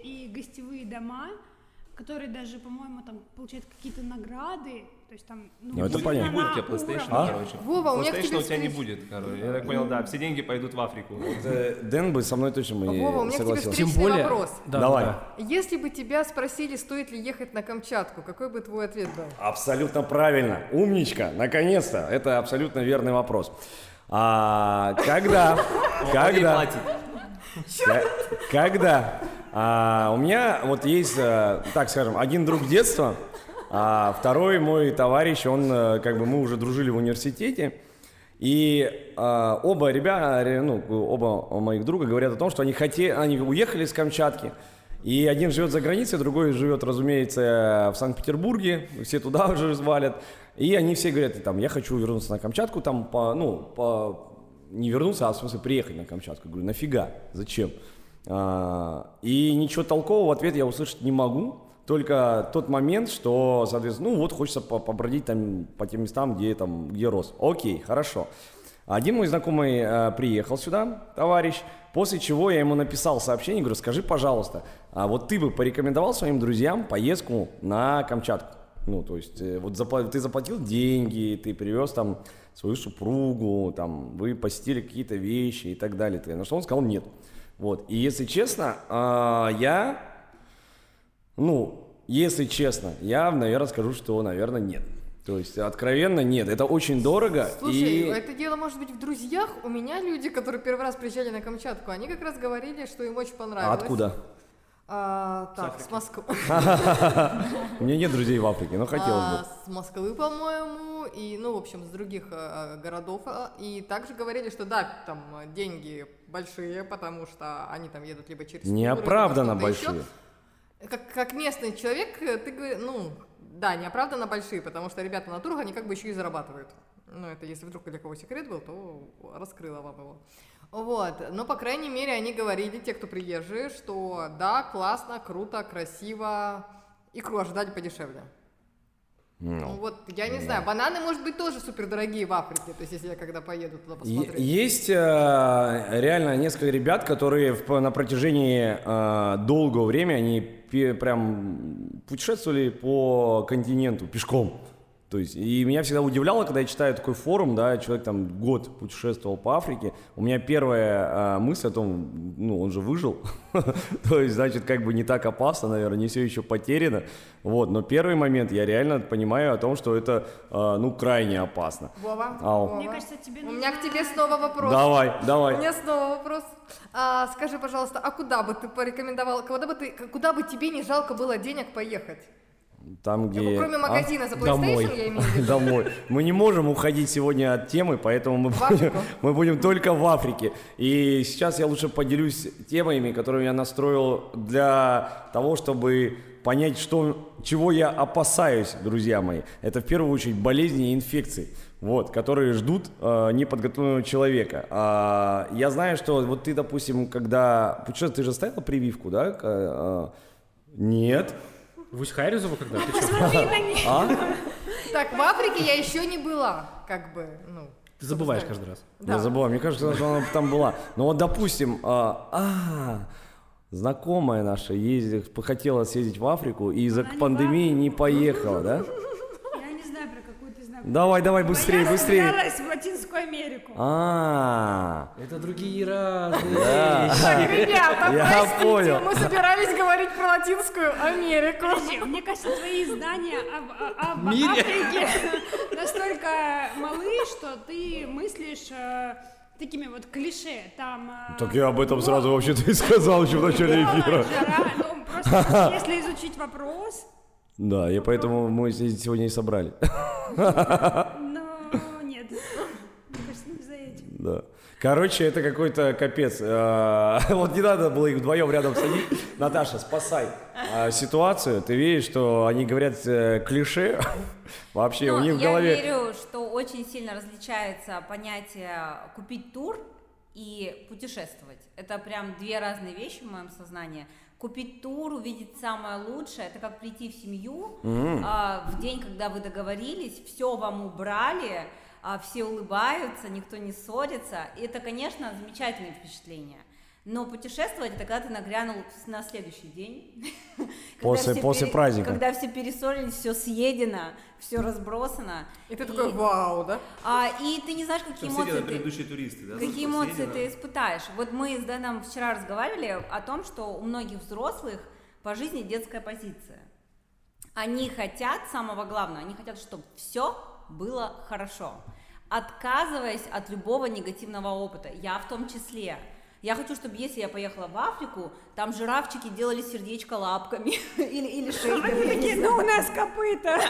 Speaker 3: и гостевые дома, которые даже, по-моему, там получают какие-то награды. То есть там, ну,
Speaker 1: Ну, это понятно.
Speaker 6: Не будет у тебя PlayStation,
Speaker 3: уровне.
Speaker 6: короче.
Speaker 2: Вова, у меня к тебе
Speaker 6: у тебя не будет, короче. Я так понял, да, все деньги пойдут в Африку.
Speaker 1: Э, Дэн бы со мной точно бы не
Speaker 2: Вова, у меня к тебе
Speaker 4: Тем более...
Speaker 2: вопрос.
Speaker 4: Да,
Speaker 1: Давай.
Speaker 4: да.
Speaker 2: Если бы тебя спросили, стоит ли ехать на Камчатку, какой бы твой ответ был?
Speaker 1: Абсолютно правильно. Умничка. Наконец-то. Это абсолютно верный вопрос. А, когда? Когда? Когда? А, у меня вот есть, э, так скажем, один друг детства, А второй мой товарищ, он, э, как бы, мы уже дружили в университете, и а, оба ребята, ну, оба моих друга говорят о том, что они хотели, они уехали с Камчатки, и один живет за границей, другой живет, разумеется, в Санкт-Петербурге, все туда [LAUGHS] уже свалят. И они все говорят, там, я хочу вернуться на Камчатку, там, по, ну, по, не вернуться, а в смысле приехать на Камчатку. Я говорю, нафига, зачем? А, и ничего толкового в ответ я услышать не могу. Только тот момент, что, соответственно, ну вот хочется побродить там по тем местам, где, там, где рос. Окей, хорошо. Один мой знакомый э, приехал сюда, товарищ, после чего я ему написал сообщение, говорю, скажи, пожалуйста, а вот ты бы порекомендовал своим друзьям поездку на Камчатку? Ну, то есть, э, вот запла- ты заплатил деньги, ты привез там свою супругу, там, вы посетили какие-то вещи и так далее. На что он сказал нет. Вот, и если честно, э, я ну, если честно, я, наверное, скажу, что, наверное, нет. То есть, откровенно, нет. Это очень дорого.
Speaker 2: Слушай,
Speaker 1: и...
Speaker 2: это дело может быть в друзьях. У меня люди, которые первый раз приезжали на Камчатку, они как раз говорили, что им очень
Speaker 1: А
Speaker 2: понравилось.
Speaker 1: откуда?
Speaker 2: А, так, с Москвы. [LAUGHS]
Speaker 1: У меня нет друзей в Африке, но хотелось
Speaker 2: А,
Speaker 1: бы.
Speaker 2: С Москвы, по-моему, и, ну, в общем, с других э, городов. а, И также говорили, что да, там деньги большие, потому что они там едут либо через
Speaker 1: Неоправданно большие.
Speaker 2: Как, как местный человек, э, ты говоришь, ну, да, неоправданно большие, потому что ребята на турах, они как бы еще и зарабатывают. Ну, это если вдруг для кого секрет был, то раскрыла вам его. Вот, но, по крайней мере, они говорили, те, кто приезжие, что да, классно, круто, красиво, икру ожидали подешевле. Ну,
Speaker 1: Ну.
Speaker 2: вот, я не знаю, бананы, может быть, тоже супер дорогие в Африке, то есть, если я когда поеду туда посмотреть.
Speaker 1: Есть э, реально несколько ребят, которые в- на протяжении э, долгого времени они прям путешествовали по континенту пешком. То есть, и меня всегда удивляло, когда я читаю такой форум, да, человек там год путешествовал по Африке, у меня первая э, мысль о том, ну, он же выжил, [LAUGHS] то есть, значит, как бы не так опасно, наверное, не все еще потеряно, вот, но первый момент я реально понимаю о том, что это, э, ну, крайне опасно.
Speaker 2: Вова,
Speaker 1: Ау.
Speaker 2: Вова.
Speaker 3: Мне кажется, тебе
Speaker 2: у меня к тебе снова вопрос.
Speaker 1: Давай,
Speaker 2: У
Speaker 1: давай.
Speaker 2: меня снова вопрос. А, скажи, пожалуйста, а куда бы ты порекомендовал, куда бы ты, куда бы тебе не жалко было денег поехать?
Speaker 1: Там, где...
Speaker 2: Ну, кроме
Speaker 1: а?
Speaker 2: магазина за PlayStation,
Speaker 1: Домой.
Speaker 2: я имею в виду. [LAUGHS]
Speaker 1: Домой. Мы не можем уходить сегодня от темы, поэтому мы будем, [LAUGHS] мы будем только в Африке. И сейчас я лучше поделюсь темами, которые я настроил для того, чтобы понять, что, чего я опасаюсь, друзья мои. Это в первую очередь болезни и инфекции. Вот, которые ждут э, неподготовленного человека. А, я знаю, что вот ты, допустим, когда путешествуешь, ты же ставила прививку, да? К- э, нет.
Speaker 4: В Усть-Хайрезово когда? Ты
Speaker 3: них.
Speaker 1: А?
Speaker 2: Так, в Африке я еще не была, как бы, ну.
Speaker 4: Ты забываешь каждый раз.
Speaker 2: Да.
Speaker 1: Я забыла, мне кажется, что она там была. Но вот, допустим, а, а, знакомая наша ездит, хотела съездить в Африку и из-за пандемии не поехала, да?
Speaker 3: Я не знаю, про какую ты знакомую.
Speaker 1: Давай, давай, быстрее,
Speaker 3: Я
Speaker 1: быстрее.
Speaker 3: Америку.
Speaker 1: А,
Speaker 4: Это другие разные
Speaker 2: ребята,
Speaker 1: Я понял.
Speaker 2: мы собирались говорить про Латинскую Америку.
Speaker 3: Подожди, мне кажется, твои знания об. Африке [LAUGHS] настолько малы, что ты мыслишь э, такими вот клише. Там, э,
Speaker 1: так я об этом сразу вообще-то и сказал еще в начале эфира.
Speaker 3: жара. Ну, просто [LAUGHS] если изучить вопрос,
Speaker 1: Да, и поэтому мы сегодня и собрали.
Speaker 3: но нет. Мне кажется, не за этим.
Speaker 1: Да. Короче, это какой-то капец. А, [LAUGHS] Вот не надо было их вдвоем рядом садить. Наташа, спасай а, ситуацию. Ты видишь, что они говорят э, клише. [LAUGHS] Вообще, у
Speaker 5: Но
Speaker 1: них в
Speaker 5: я
Speaker 1: голове...
Speaker 5: верю, что очень сильно различается понятие купить тур и путешествовать. Это прям две разные вещи в моем сознании. Купить тур, увидеть самое лучшее, это как прийти в семью а, в день, когда вы договорились, все вам убрали, все улыбаются, никто не ссорится. И это, конечно, замечательное впечатление. Но путешествовать это когда ты нагрянул на следующий день. [LAUGHS]
Speaker 1: После- после праздника.
Speaker 5: Когда все перессорились, все съедено, все разбросано.
Speaker 2: И ты такой, вау, да?
Speaker 5: А, и ты не знаешь, какие
Speaker 6: Все
Speaker 5: эмоции ты,
Speaker 6: предыдущие туристы, да?
Speaker 5: какие эмоции
Speaker 6: да.
Speaker 5: ты испытаешь. Вот мы с Дэном вчера разговаривали о том, что у многих взрослых по жизни детская позиция. Они хотят, самого главного, они хотят, чтобы все было хорошо, отказываясь от любого негативного опыта, я в том числе. Я хочу, чтобы если я поехала в Африку, там жирафчики делали сердечко лапками [LAUGHS] или, или шейками.
Speaker 3: Ну у нас копыта. [LAUGHS]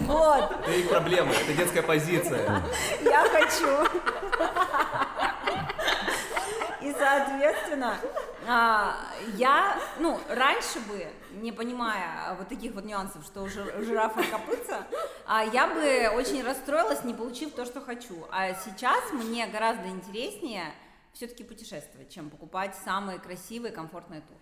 Speaker 5: Вот,
Speaker 6: Это их проблема, это детская позиция.
Speaker 5: я хочу. И, соответственно, я, ну, раньше бы, не понимая вот таких вот нюансов, что у жир- у жирафа копытца, а, я бы очень расстроилась, не получив то, что хочу. А сейчас мне гораздо интереснее все-таки путешествовать, чем покупать самые красивые, комфортные туры.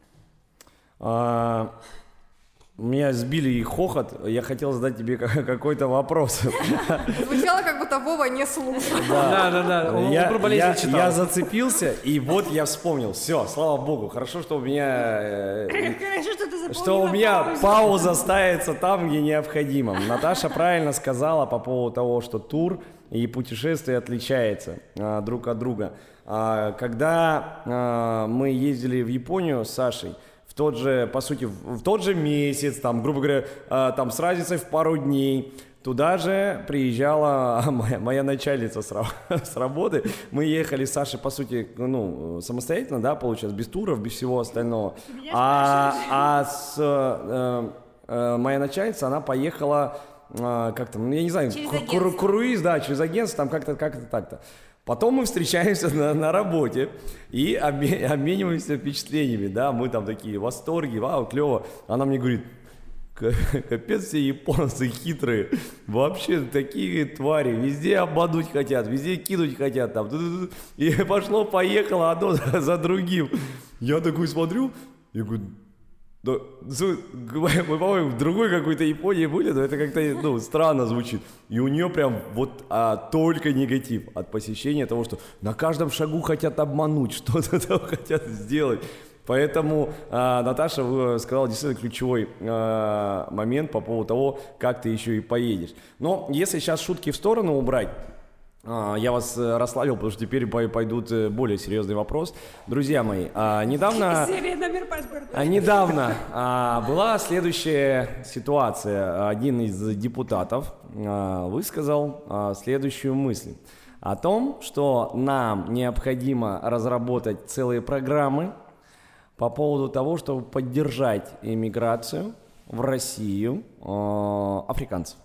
Speaker 1: А, меня сбили и хохот. Я хотел задать тебе ка- [LAUGHS] какой-то вопрос.
Speaker 2: Звучало, как будто Вова не слушал.
Speaker 4: Да, да, да.
Speaker 1: Я, я-
Speaker 4: читал.
Speaker 1: я зацепился, и вот я вспомнил. Все, слава богу, хорошо, что у меня э, [COUGHS]
Speaker 3: Хорошо, что ты
Speaker 1: что у меня
Speaker 3: паузу.
Speaker 1: пауза [LAUGHS] ставится там, где необходимо. Наташа правильно сказала по поводу того, что тур и путешествие отличается а, друг от друга. А, когда а, мы ездили в Японию с Сашей, в тот же, по сути, в, в тот же месяц, там, грубо говоря, а, там с разницей в пару дней, Туда же приезжала [LAUGHS] моя, моя начальница с, [LAUGHS] с работы. Мы ехали с Сашей, по сути, ну, самостоятельно, да, получается, без туров, без всего остального. А, а с, э, э, моя начальница, она поехала э, как-то, ну, я не знаю,
Speaker 5: Через
Speaker 1: кру- круиз, да, через агентство, там как-то как-то так-то. Потом мы встречаемся на, на работе и обме- [LAUGHS] обмениваемся впечатлениями, да, мы там такие восторги, вау, клево. Она мне говорит, «Ка- [LAUGHS] капец все японцы хитрые, вообще такие твари, везде обмануть хотят, везде кинуть хотят, там, и [LAUGHS] пошло-поехало одно за, другим. Я такой смотрю, я говорю, зу- мы, по-моему, в другой какой-то Японии были, но это как-то, ну, странно звучит. И у нее прям вот а, только негатив от посещения того, что на каждом шагу хотят обмануть, [LAUGHS] что-то там хотят сделать. Поэтому а, Наташа э, сказала действительно ключевой а, момент по поводу того, как ты еще и поедешь. Но если сейчас шутки в сторону убрать, Я вас э, расслабил, потому что теперь пой- пойдут э, более серьезный вопрос. Друзья мои, а, недавно... [LAUGHS]
Speaker 3: Серия номер паспорта.
Speaker 1: А недавно а, была следующая ситуация. Один из депутатов а, высказал а, следующую мысль о том, что нам необходимо разработать целые программы по поводу того, чтобы поддержать иммиграцию в Россию африканцев.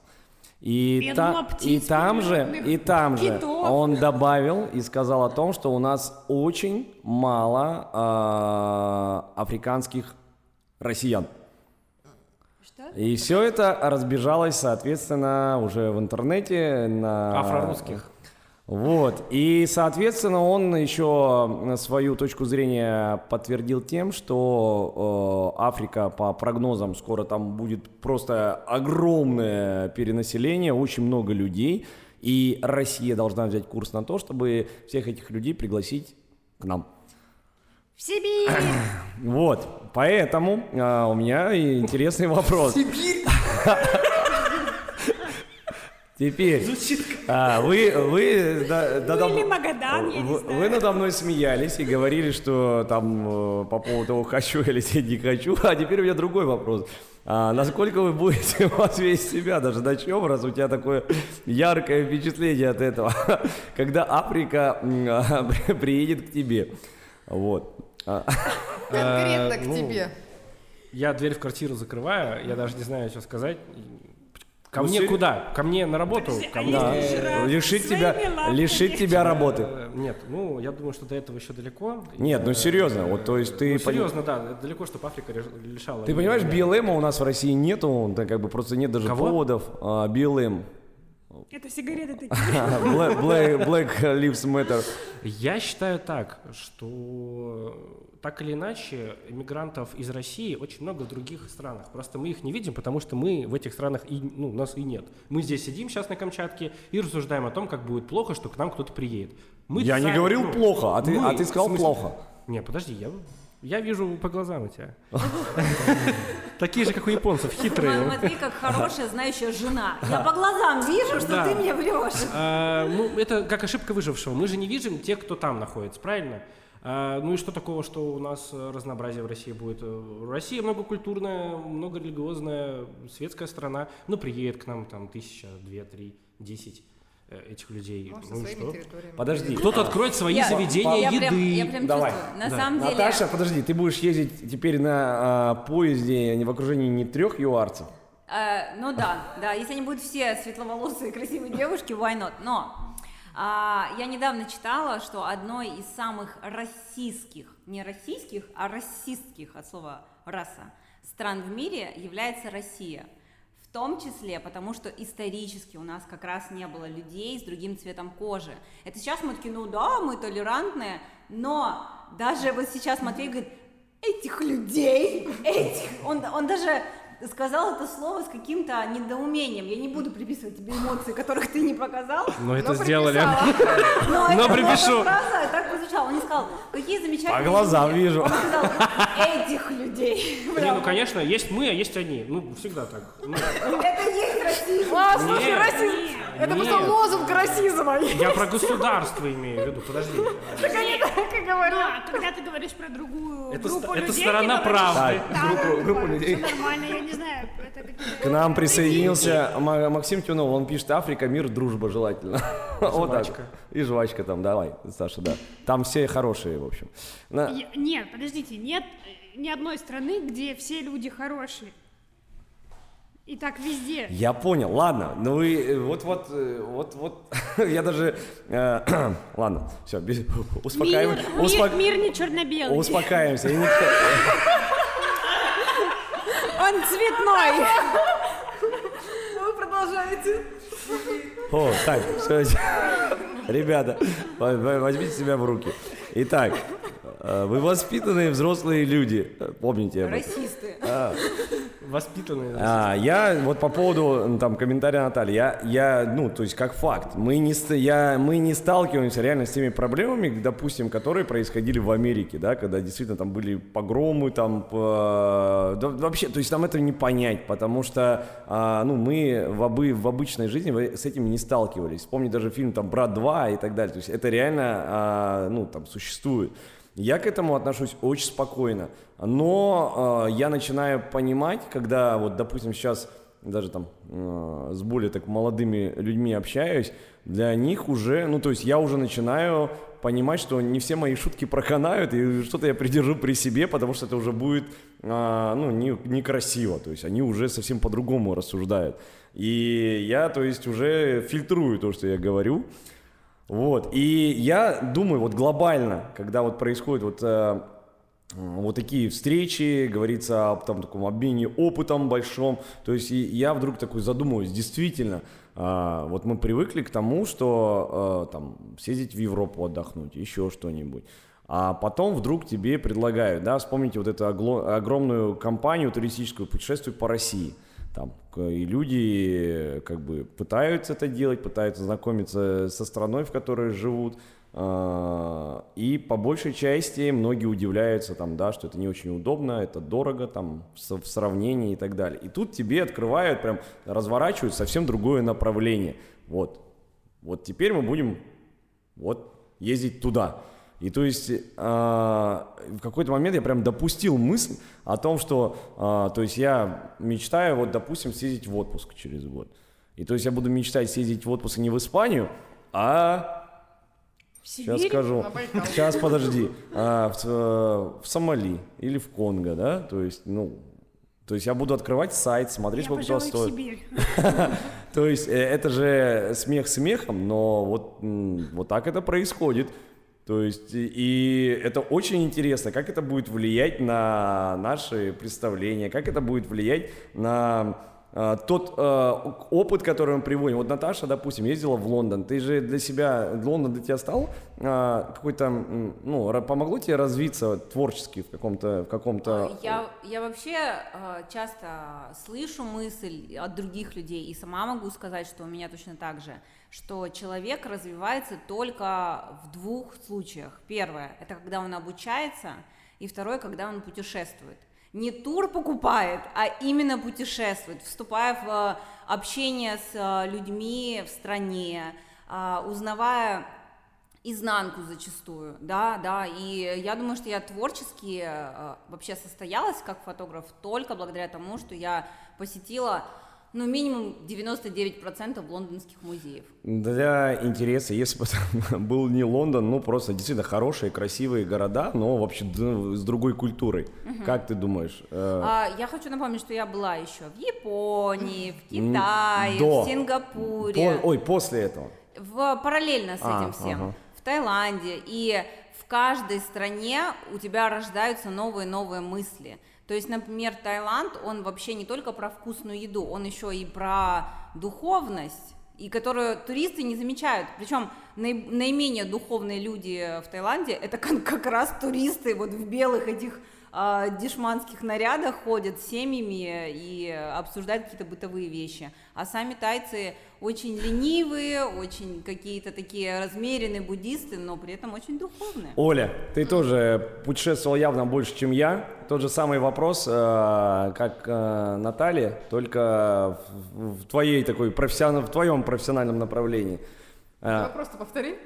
Speaker 1: И,
Speaker 3: Я
Speaker 1: та-
Speaker 3: думала,
Speaker 1: и
Speaker 3: птиц
Speaker 1: там же, и там же
Speaker 3: китов.
Speaker 1: он добавил и сказал о том, что у нас очень мало э, африканских россиян.
Speaker 3: Что?
Speaker 1: И все это разбежалось, соответственно, уже в интернете на
Speaker 4: Афрорусских.
Speaker 1: Вот. И, соответственно, он еще свою точку зрения подтвердил тем, что э, Африка, по прогнозам, скоро там будет просто огромное перенаселение, очень много людей. И Россия должна взять курс на то, чтобы всех этих людей пригласить к нам.
Speaker 3: В Сибирь! [CLEARS THROAT]
Speaker 1: Вот. Поэтому э, у меня интересный вопрос. [LAUGHS] Теперь, а, вы, вы, да- да-
Speaker 3: Ну, или
Speaker 1: да-
Speaker 3: Магадан, я не
Speaker 1: вы,
Speaker 3: знаю.
Speaker 1: вы надо мной смеялись и говорили, что там э, по поводу того, хочу [LAUGHS] я лететь, не хочу. А теперь у меня другой вопрос. А насколько вы будете [LAUGHS] вести себя, даже начнем, раз у тебя такое яркое впечатление от этого, [LAUGHS] когда Африка а, при- приедет к тебе. Вот. А,
Speaker 2: Конкретно
Speaker 4: Э,
Speaker 2: к
Speaker 4: ну,
Speaker 2: тебе.
Speaker 4: Я дверь в квартиру закрываю, я даже не знаю, что сказать. Ко
Speaker 1: Ну,
Speaker 4: мне
Speaker 1: сери-
Speaker 4: куда? Ко мне на работу?
Speaker 3: Подожди,
Speaker 4: Ко
Speaker 3: а
Speaker 4: мне-
Speaker 1: да, лишить тебя, лишить тебя работы.
Speaker 4: Э, Нет, ну, я думаю, что до этого еще далеко.
Speaker 1: Нет, ну
Speaker 4: Э,
Speaker 1: серьезно, вот то есть ты...
Speaker 4: ну, серьезно, да, далеко, чтобы Африка лишала.
Speaker 1: Ты понимаешь. BLM у нас в России нету, да, как бы просто нет даже
Speaker 4: Кого?
Speaker 1: поводов. А, BLM.
Speaker 3: Это сигареты такие. [LAUGHS]
Speaker 1: Black, Black- Black Lives Matter.
Speaker 4: Я считаю так, что так или иначе иммигрантов из России очень много в других странах. Просто мы их не видим, потому что мы в этих странах и ну, нас и нет. Мы здесь сидим сейчас на Камчатке и рассуждаем о том, как будет плохо, что к нам кто-то приедет. Мы
Speaker 1: Я не
Speaker 4: сами-
Speaker 1: говорил
Speaker 4: ну,
Speaker 1: плохо, а ты,
Speaker 4: мы,
Speaker 1: а ты сказал
Speaker 4: смысле-
Speaker 1: плохо.
Speaker 4: Не, подожди, я, я вижу по глазам у тебя. [LAUGHS] Такие же, как у японцев, хитрые.
Speaker 5: Смотри, как хорошая, [LAUGHS] знающая жена. Я по глазам вижу, что
Speaker 4: Да.
Speaker 5: ты мне врешь.
Speaker 4: А, ну, это как ошибка выжившего. Мы же не видим тех, кто там находится, правильно? А, ну и что такого, что у нас э, разнообразие в России будет? Э, Россия многокультурная, многорелигиозная, светская страна. Ну, приедет к нам там тысяча, две, три, десять. э, этих людей.
Speaker 2: Может,
Speaker 4: Ну что?
Speaker 1: Подожди.
Speaker 4: Кто-то откроет свои
Speaker 5: Я-
Speaker 4: заведения
Speaker 5: я
Speaker 4: еды.
Speaker 5: прям, я прям
Speaker 1: Давай.
Speaker 5: чувствую. На
Speaker 4: Да.
Speaker 5: самом деле...
Speaker 1: Наташа, подожди, ты будешь ездить теперь на а, поезде не в окружении не трех юарцев,
Speaker 5: Э, ну да, да, если они будут все светловолосые красивые девушки, why not? Но а, я недавно читала, что одной из самых российских, не российских, а расистских от слова раса стран в мире является Россия. В том числе, потому что исторически у нас как раз не было людей с другим цветом кожи. Это сейчас мы такие, ну да, мы толерантные, но даже вот сейчас Матвей говорит, этих людей, этих, он, он даже сказал это слово с каким-то недоумением. Я не буду приписывать тебе эмоции, которых ты не показал.
Speaker 4: Но это
Speaker 2: Но
Speaker 4: сделали.
Speaker 2: приписала.
Speaker 5: Но,
Speaker 4: Но
Speaker 5: это, [LAUGHS]
Speaker 4: припишу.
Speaker 5: фраза так прозвучала. Он не сказал, какие замечательные
Speaker 1: По глазам
Speaker 5: люди».
Speaker 1: вижу.
Speaker 5: Он сказал, этих людей.
Speaker 4: Не, ну конечно, есть мы, а есть они. Ну, всегда так. Ну,
Speaker 5: Это есть расизм.
Speaker 2: А, слушай, расизм! Это просто лозунг расизма.
Speaker 4: я про государство имею в виду, подожди.
Speaker 2: Так они так и говорят.
Speaker 3: Да, когда ты говоришь про другую группу
Speaker 4: ст- это
Speaker 3: людей,
Speaker 4: сторона правды.
Speaker 1: группу- людей.
Speaker 3: нормально, я не знаю.
Speaker 1: К нам присоединился Ма- Максим Тюнов, он пишет Африка, мир, дружба желательно. [LAUGHS] Вот так.
Speaker 4: Жвачка.
Speaker 1: И жвачка там, давай, Саша, да. Там все хорошие, в общем.
Speaker 3: Нет, подождите, нет ни одной страны, где все люди хорошие. И так везде.
Speaker 1: Я понял, ладно, ну вы э, вот вот э, вот вот [LAUGHS] я даже э, [CLEARS THROAT] ладно, все, [LAUGHS]
Speaker 3: Мир,
Speaker 1: успокаиваем,
Speaker 3: мир-
Speaker 1: успок-
Speaker 3: мир не черно-белый.
Speaker 1: успокаиваемся. И никто- [LAUGHS]
Speaker 5: Он цветной.
Speaker 2: Вы продолжаете.
Speaker 1: О, так, всё, ребята, во- во- возьмите себя в руки. Итак, вы воспитанные взрослые люди, э, помните об этом.
Speaker 5: Расисты. [LAUGHS]
Speaker 4: Воспитанные.
Speaker 1: А, я вот по поводу там комментария Натальи, я, я, ну, то есть как факт, мы не, я, мы не сталкиваемся реально с теми проблемами, допустим, которые происходили в Америке, да, когда действительно там были погромы, там, по- да, вообще, то есть там это не понять, потому что, а, ну, мы в, обы- в обычной жизни с этим не сталкивались. Вспомни даже фильм там «Брат 2» и так далее, то есть это реально, а, ну, там, существует. Я к этому отношусь очень спокойно, но э, я начинаю понимать, когда вот, допустим, сейчас даже там э, с более так молодыми людьми общаюсь, для них уже, ну то есть я уже начинаю понимать, что не все мои шутки проканают, и что-то я придержу при себе, потому что это уже будет, э, ну, не, некрасиво, то есть они уже совсем по-другому рассуждают. И я, то есть, уже фильтрую то, что я говорю, вот, и я думаю, вот глобально, когда вот происходят вот, э, вот такие встречи, говорится об там, таком обмене опытом большом, то есть и я вдруг такой задумываюсь, действительно, э, вот мы привыкли к тому, что э, там съездить в Европу отдохнуть, еще что-нибудь. А потом вдруг тебе предлагают, да, вспомните вот эту огромную компанию туристическую «Путешествуй по России». Там, и люди как бы пытаются это делать, пытаются знакомиться со страной, в которой живут. а, И по большей части многие удивляются, там, да, что это не очень удобно, это дорого там, в сравнении и так далее. И тут тебе открывают, прям разворачивают совсем другое направление. Вот, вот теперь мы будем вот ездить туда. И то есть а, в какой-то момент я прям допустил мысль о том, что, а, то есть я мечтаю, вот, допустим, съездить в отпуск через год. И то есть я буду мечтать съездить в отпуск не в Испанию, а Сейчас скажу. Сейчас подожди. А, в, э, в Сомали или в Конго, да? То есть, ну, то есть я буду открывать сайт, смотреть,
Speaker 3: Я,
Speaker 1: сколько туда
Speaker 3: в
Speaker 1: стоит.
Speaker 3: Сибирь. [LAUGHS]
Speaker 1: То есть э, это же смех смехом, но вот, вот так это происходит. То есть и- это очень интересно, как это будет влиять на наши представления, как это будет влиять на а, тот а, опыт, который мы приводим. Вот Наташа, допустим, ездила в Лондон. Ты же для себя, Лондон для тебя стал а, какой-то, ну, помогло тебе развиться творчески в каком-то, в каком-то
Speaker 5: Я, я вообще э, часто слышу мысль от других людей, и сама могу сказать, что у меня точно так же, что человек развивается только в двух случаях. Первое – это когда он обучается, и второе – когда он путешествует. Не тур покупает, а именно путешествует, вступая в э, общение с э, людьми в стране, а, узнавая изнанку зачастую, да, да, и я думаю, что я творчески э, вообще состоялась как фотограф только благодаря тому, что я посетила ну, минимум 99% лондонских музеев.
Speaker 1: Для интереса, если бы [LAUGHS] там был не Лондон, ну просто действительно хорошие, красивые города, но вообще д- с другой культурой. Как ты думаешь? э,
Speaker 5: А, я хочу напомнить, что я была еще в Японии, в Китае,
Speaker 1: до.
Speaker 5: в Сингапуре.
Speaker 1: по- ой, после этого.
Speaker 5: в, параллельно с
Speaker 1: А,
Speaker 5: этим всем,
Speaker 1: ага.
Speaker 5: в Таиланде, и в каждой стране у тебя рождаются новые-новые мысли. То есть, например, Таиланд, он вообще не только про вкусную еду, он еще и про духовность, и которую туристы не замечают. Причем наи- наименее духовные люди в Таиланде это как раз туристы вот в белых этих а, дешманских нарядах ходят с семьями и обсуждают какие-то бытовые вещи. А сами тайцы очень ленивые, очень какие-то такие размеренные буддисты, но при этом очень духовные.
Speaker 1: Оля, ты тоже путешествовал явно больше, чем я. Тот же самый вопрос, э, как э, Наталья, только в, в твоей такой профессионал, в твоем профессиональном направлении. Э,
Speaker 2: Вопрос-то повтори.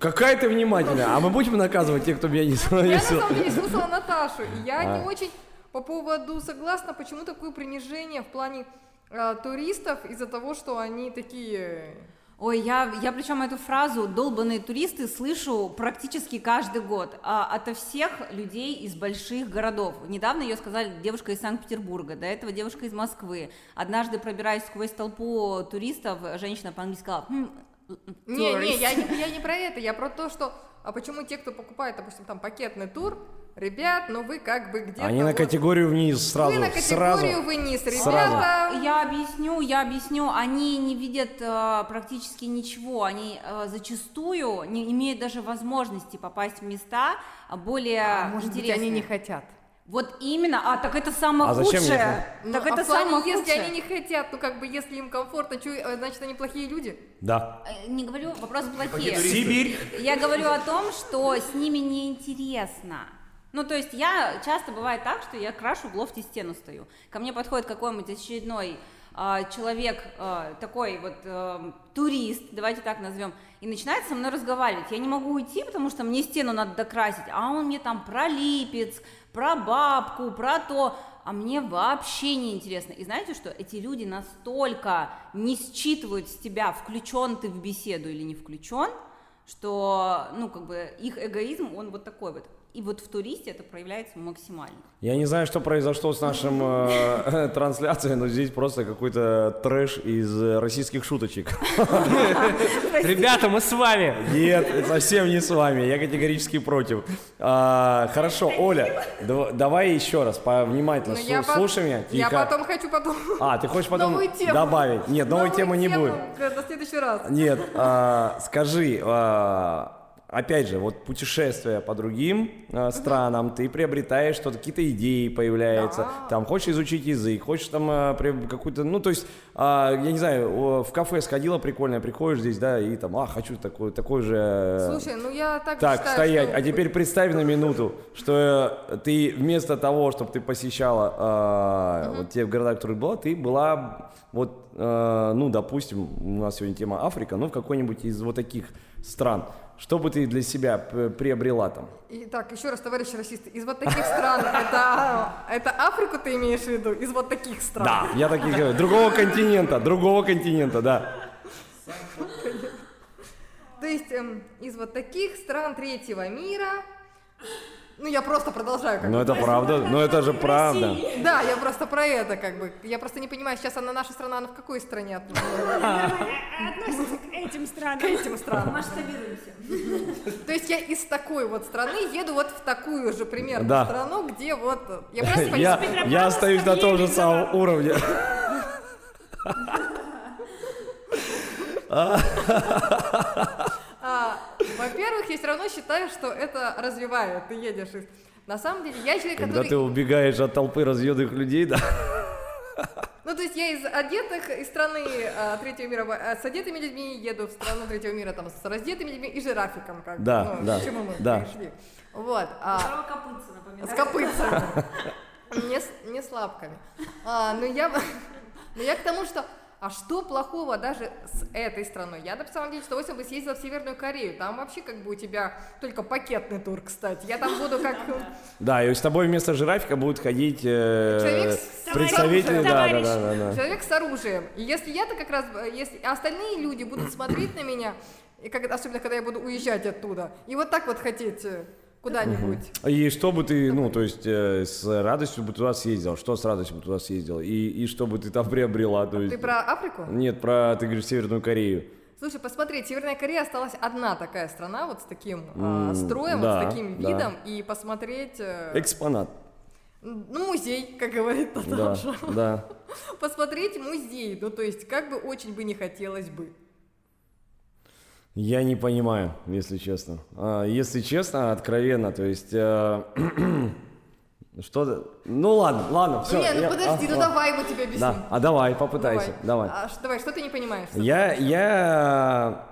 Speaker 1: Какая ты внимательная, а мы будем наказывать тех, кто меня не
Speaker 2: Я на самом деле слушала Наташу, и я
Speaker 1: А.
Speaker 2: не очень по поводу согласна, почему такое принижение в плане э, туристов из-за того, что они такие...
Speaker 5: Ой, я, я причем эту фразу «долбанные туристы» слышу практически каждый год а, ото всех людей из больших городов. Недавно ее сказали девушка из Санкт-Петербурга, до этого девушка из Москвы. Однажды, пробираясь сквозь толпу туристов, женщина по-английски сказала «Хм,
Speaker 2: Не, не,
Speaker 5: tourist».
Speaker 2: я не, я не про это, я про то, что... А почему те, кто покупает, допустим, там пакетный тур, ребят, ну вы как бы где-то...
Speaker 1: Они на
Speaker 2: вот-
Speaker 1: категорию вниз сразу,
Speaker 2: Вы на
Speaker 1: сразу.
Speaker 2: категорию вниз,
Speaker 1: Сразу.
Speaker 2: ребята.
Speaker 5: Я объясню, я объясню. Они не видят э, практически ничего. Они э, зачастую не имеют даже возможности попасть в места а, более
Speaker 2: А, может быть,
Speaker 5: интересные.
Speaker 2: они не хотят.
Speaker 5: Вот именно, а так это самое
Speaker 1: А зачем
Speaker 5: худшее.
Speaker 1: ехать?
Speaker 2: Ну,
Speaker 5: Так
Speaker 2: а
Speaker 5: это
Speaker 2: плане,
Speaker 5: самое
Speaker 2: если
Speaker 5: худшее.
Speaker 2: они не хотят, ну как бы, если им комфортно, э, значит, они плохие люди.
Speaker 1: Да.
Speaker 5: Э, Не говорю, вопрос плохие.
Speaker 1: Сибирь.
Speaker 5: Я говорю о том, что с ними неинтересно. Ну, то есть я часто бывает так, что я крашу в лофте стену стою. Ко мне подходит какой-нибудь очередной а, человек, а, такой вот а, турист, давайте так назовем, и начинает со мной разговаривать. Я не могу уйти, потому что мне стену надо докрасить, а он мне там про Липец, про бабку, про то, а мне вообще не интересно. И знаете что? Эти люди настолько не считывают с тебя, включен ты в беседу или не включен, что, ну, как бы, их эгоизм, он вот такой вот. И вот в туристе это проявляется максимально.
Speaker 1: Я не знаю, что произошло с нашим э, [LAUGHS] трансляцией, но здесь просто какой-то трэш из э, российских шуточек.
Speaker 4: Ребята, мы с вами.
Speaker 1: Нет, совсем не с вами, я категорически против. А, хорошо, Оля, дав- давай еще раз, повнимательно
Speaker 2: Ну,
Speaker 1: слушай меня.
Speaker 2: Я потом хочу потом...
Speaker 1: А, ты хочешь потом добавить? Нет, новой темы не будет.
Speaker 2: На следующий раз.
Speaker 1: Нет, а, скажи, а, опять же, вот путешествия по другим а, странам, ты приобретаешь что-то, какие-то идеи появляются,
Speaker 2: Да.
Speaker 1: там хочешь изучить язык, хочешь там при- какую-то, ну то есть, а, я не знаю, в кафе сходила прикольно, приходишь здесь, да, и там, а, хочу такой, такой же... э,
Speaker 2: Слушай, ну я так
Speaker 1: так,
Speaker 2: считаю,
Speaker 1: стоять.
Speaker 2: что-
Speaker 1: А теперь представь на минуту, что э, ты вместо того, чтобы ты посещала э, вот те города, в которых была, ты была вот, э, ну, допустим, у нас сегодня тема Африка, ну, в какой-нибудь из вот таких стран. Что бы ты для себя приобрела там?
Speaker 2: Итак, еще раз, товарищи расисты, из вот таких стран, это, это Африку ты имеешь в виду? Из вот таких стран?
Speaker 1: Да, я так и говорю. Другого континента, другого континента, да.
Speaker 2: То есть эм, из вот таких стран третьего мира, ну я просто продолжаю как
Speaker 1: Но
Speaker 2: бы.
Speaker 1: это правда, но это же правда.
Speaker 2: Да, я просто про это как бы. Я просто не понимаю, сейчас она наша страна, она в какой стране от-
Speaker 3: Относится к этим странам.
Speaker 2: к этим странам?
Speaker 5: Масштабируемся.
Speaker 2: То есть я из такой вот страны еду вот в такую же примерно страну, где вот... Я просто
Speaker 1: Я,
Speaker 2: понимаю,
Speaker 1: я остаюсь на том же самом уровне. [LAUGHS]
Speaker 2: Во-первых, я все равно считаю, что это развивает. Ты едешь из... На самом деле, я человек,
Speaker 1: Когда
Speaker 2: который...
Speaker 1: ты убегаешь от толпы разъедных людей, да.
Speaker 2: Ну, то есть я из одетых, из страны а, третьего мира, а, с одетыми людьми еду в страну третьего мира, там, с раздетыми людьми и жирафиком, как бы,
Speaker 1: Да,
Speaker 2: ну,
Speaker 1: да,
Speaker 2: к чему мы
Speaker 1: да.
Speaker 2: пришли. Вот. а,
Speaker 5: Копытца, напоминаю.
Speaker 2: с копытцами. Не, с- не с лапками. А, но я, [LAUGHS] но я к тому, что А что плохого даже с этой страной? Я, на самом деле, с удовольствием бы съездила в Северную Корею. Там вообще как бы у тебя только пакетный тур, кстати. Я там [LAUGHS] буду как...
Speaker 1: Да, и с тобой вместо жирафика будет ходить э,
Speaker 2: оружием.
Speaker 1: да, да, да.
Speaker 2: Человек с оружием. И если я-то как раз, э, если остальные люди будут смотреть на меня, и как, особенно когда я буду уезжать оттуда, и вот так вот хотеть э, куда-нибудь.
Speaker 1: И что бы ты, ну, то есть э, с радостью бы туда съездил, что с радостью бы туда съездил, и, и что бы ты там [LAUGHS] приобрела, то есть...
Speaker 2: Ты про Африку?
Speaker 1: Нет, про, ты говоришь, Северную Корею.
Speaker 2: Слушай, посмотри, Северная Корея осталась одна такая страна вот с таким а,
Speaker 1: М,
Speaker 2: строем,
Speaker 1: да,
Speaker 2: вот с таким
Speaker 1: да.
Speaker 2: видом, и посмотреть, э,
Speaker 1: Экспонат.
Speaker 2: ну, музей, как говорит
Speaker 1: Да,
Speaker 2: Наташа.
Speaker 1: да. [LAUGHS]
Speaker 2: Посмотреть музей, ну, то есть, как бы очень бы не хотелось бы.
Speaker 1: Я не понимаю, если честно. А, если честно, откровенно, то есть... э, [CLEARS THROAT] что... Ну ладно, ладно, все.
Speaker 2: не, ну подожди, ну давай мы тебе объясним.
Speaker 1: Да, а давай, попытайся, давай.
Speaker 2: А, ш- давай, что ты не понимаешь?
Speaker 1: Я, я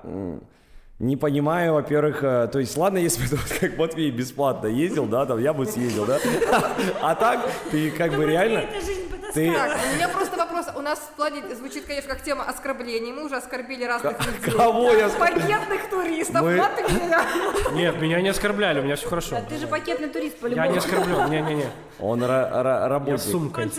Speaker 1: не понимаю, во-первых, э, то есть, ладно, если бы ты вот как Матвей бесплатно ездил, да, там, я бы съездил, да, а так, ты как бы реально, ты,
Speaker 2: Так, у меня просто вопрос. У нас в плане звучит, конечно, как тема оскорблений. Мы уже оскорбили разных людей.
Speaker 1: кого я
Speaker 2: Пакетных туристов.
Speaker 1: Мы-.
Speaker 4: Нет, меня не оскорбляли, у меня все хорошо.
Speaker 5: Ты же пакетный турист
Speaker 4: Я не
Speaker 5: по-любому.
Speaker 4: оскорблен, не-не-не.
Speaker 1: он ра- ра-
Speaker 4: Я сумкой.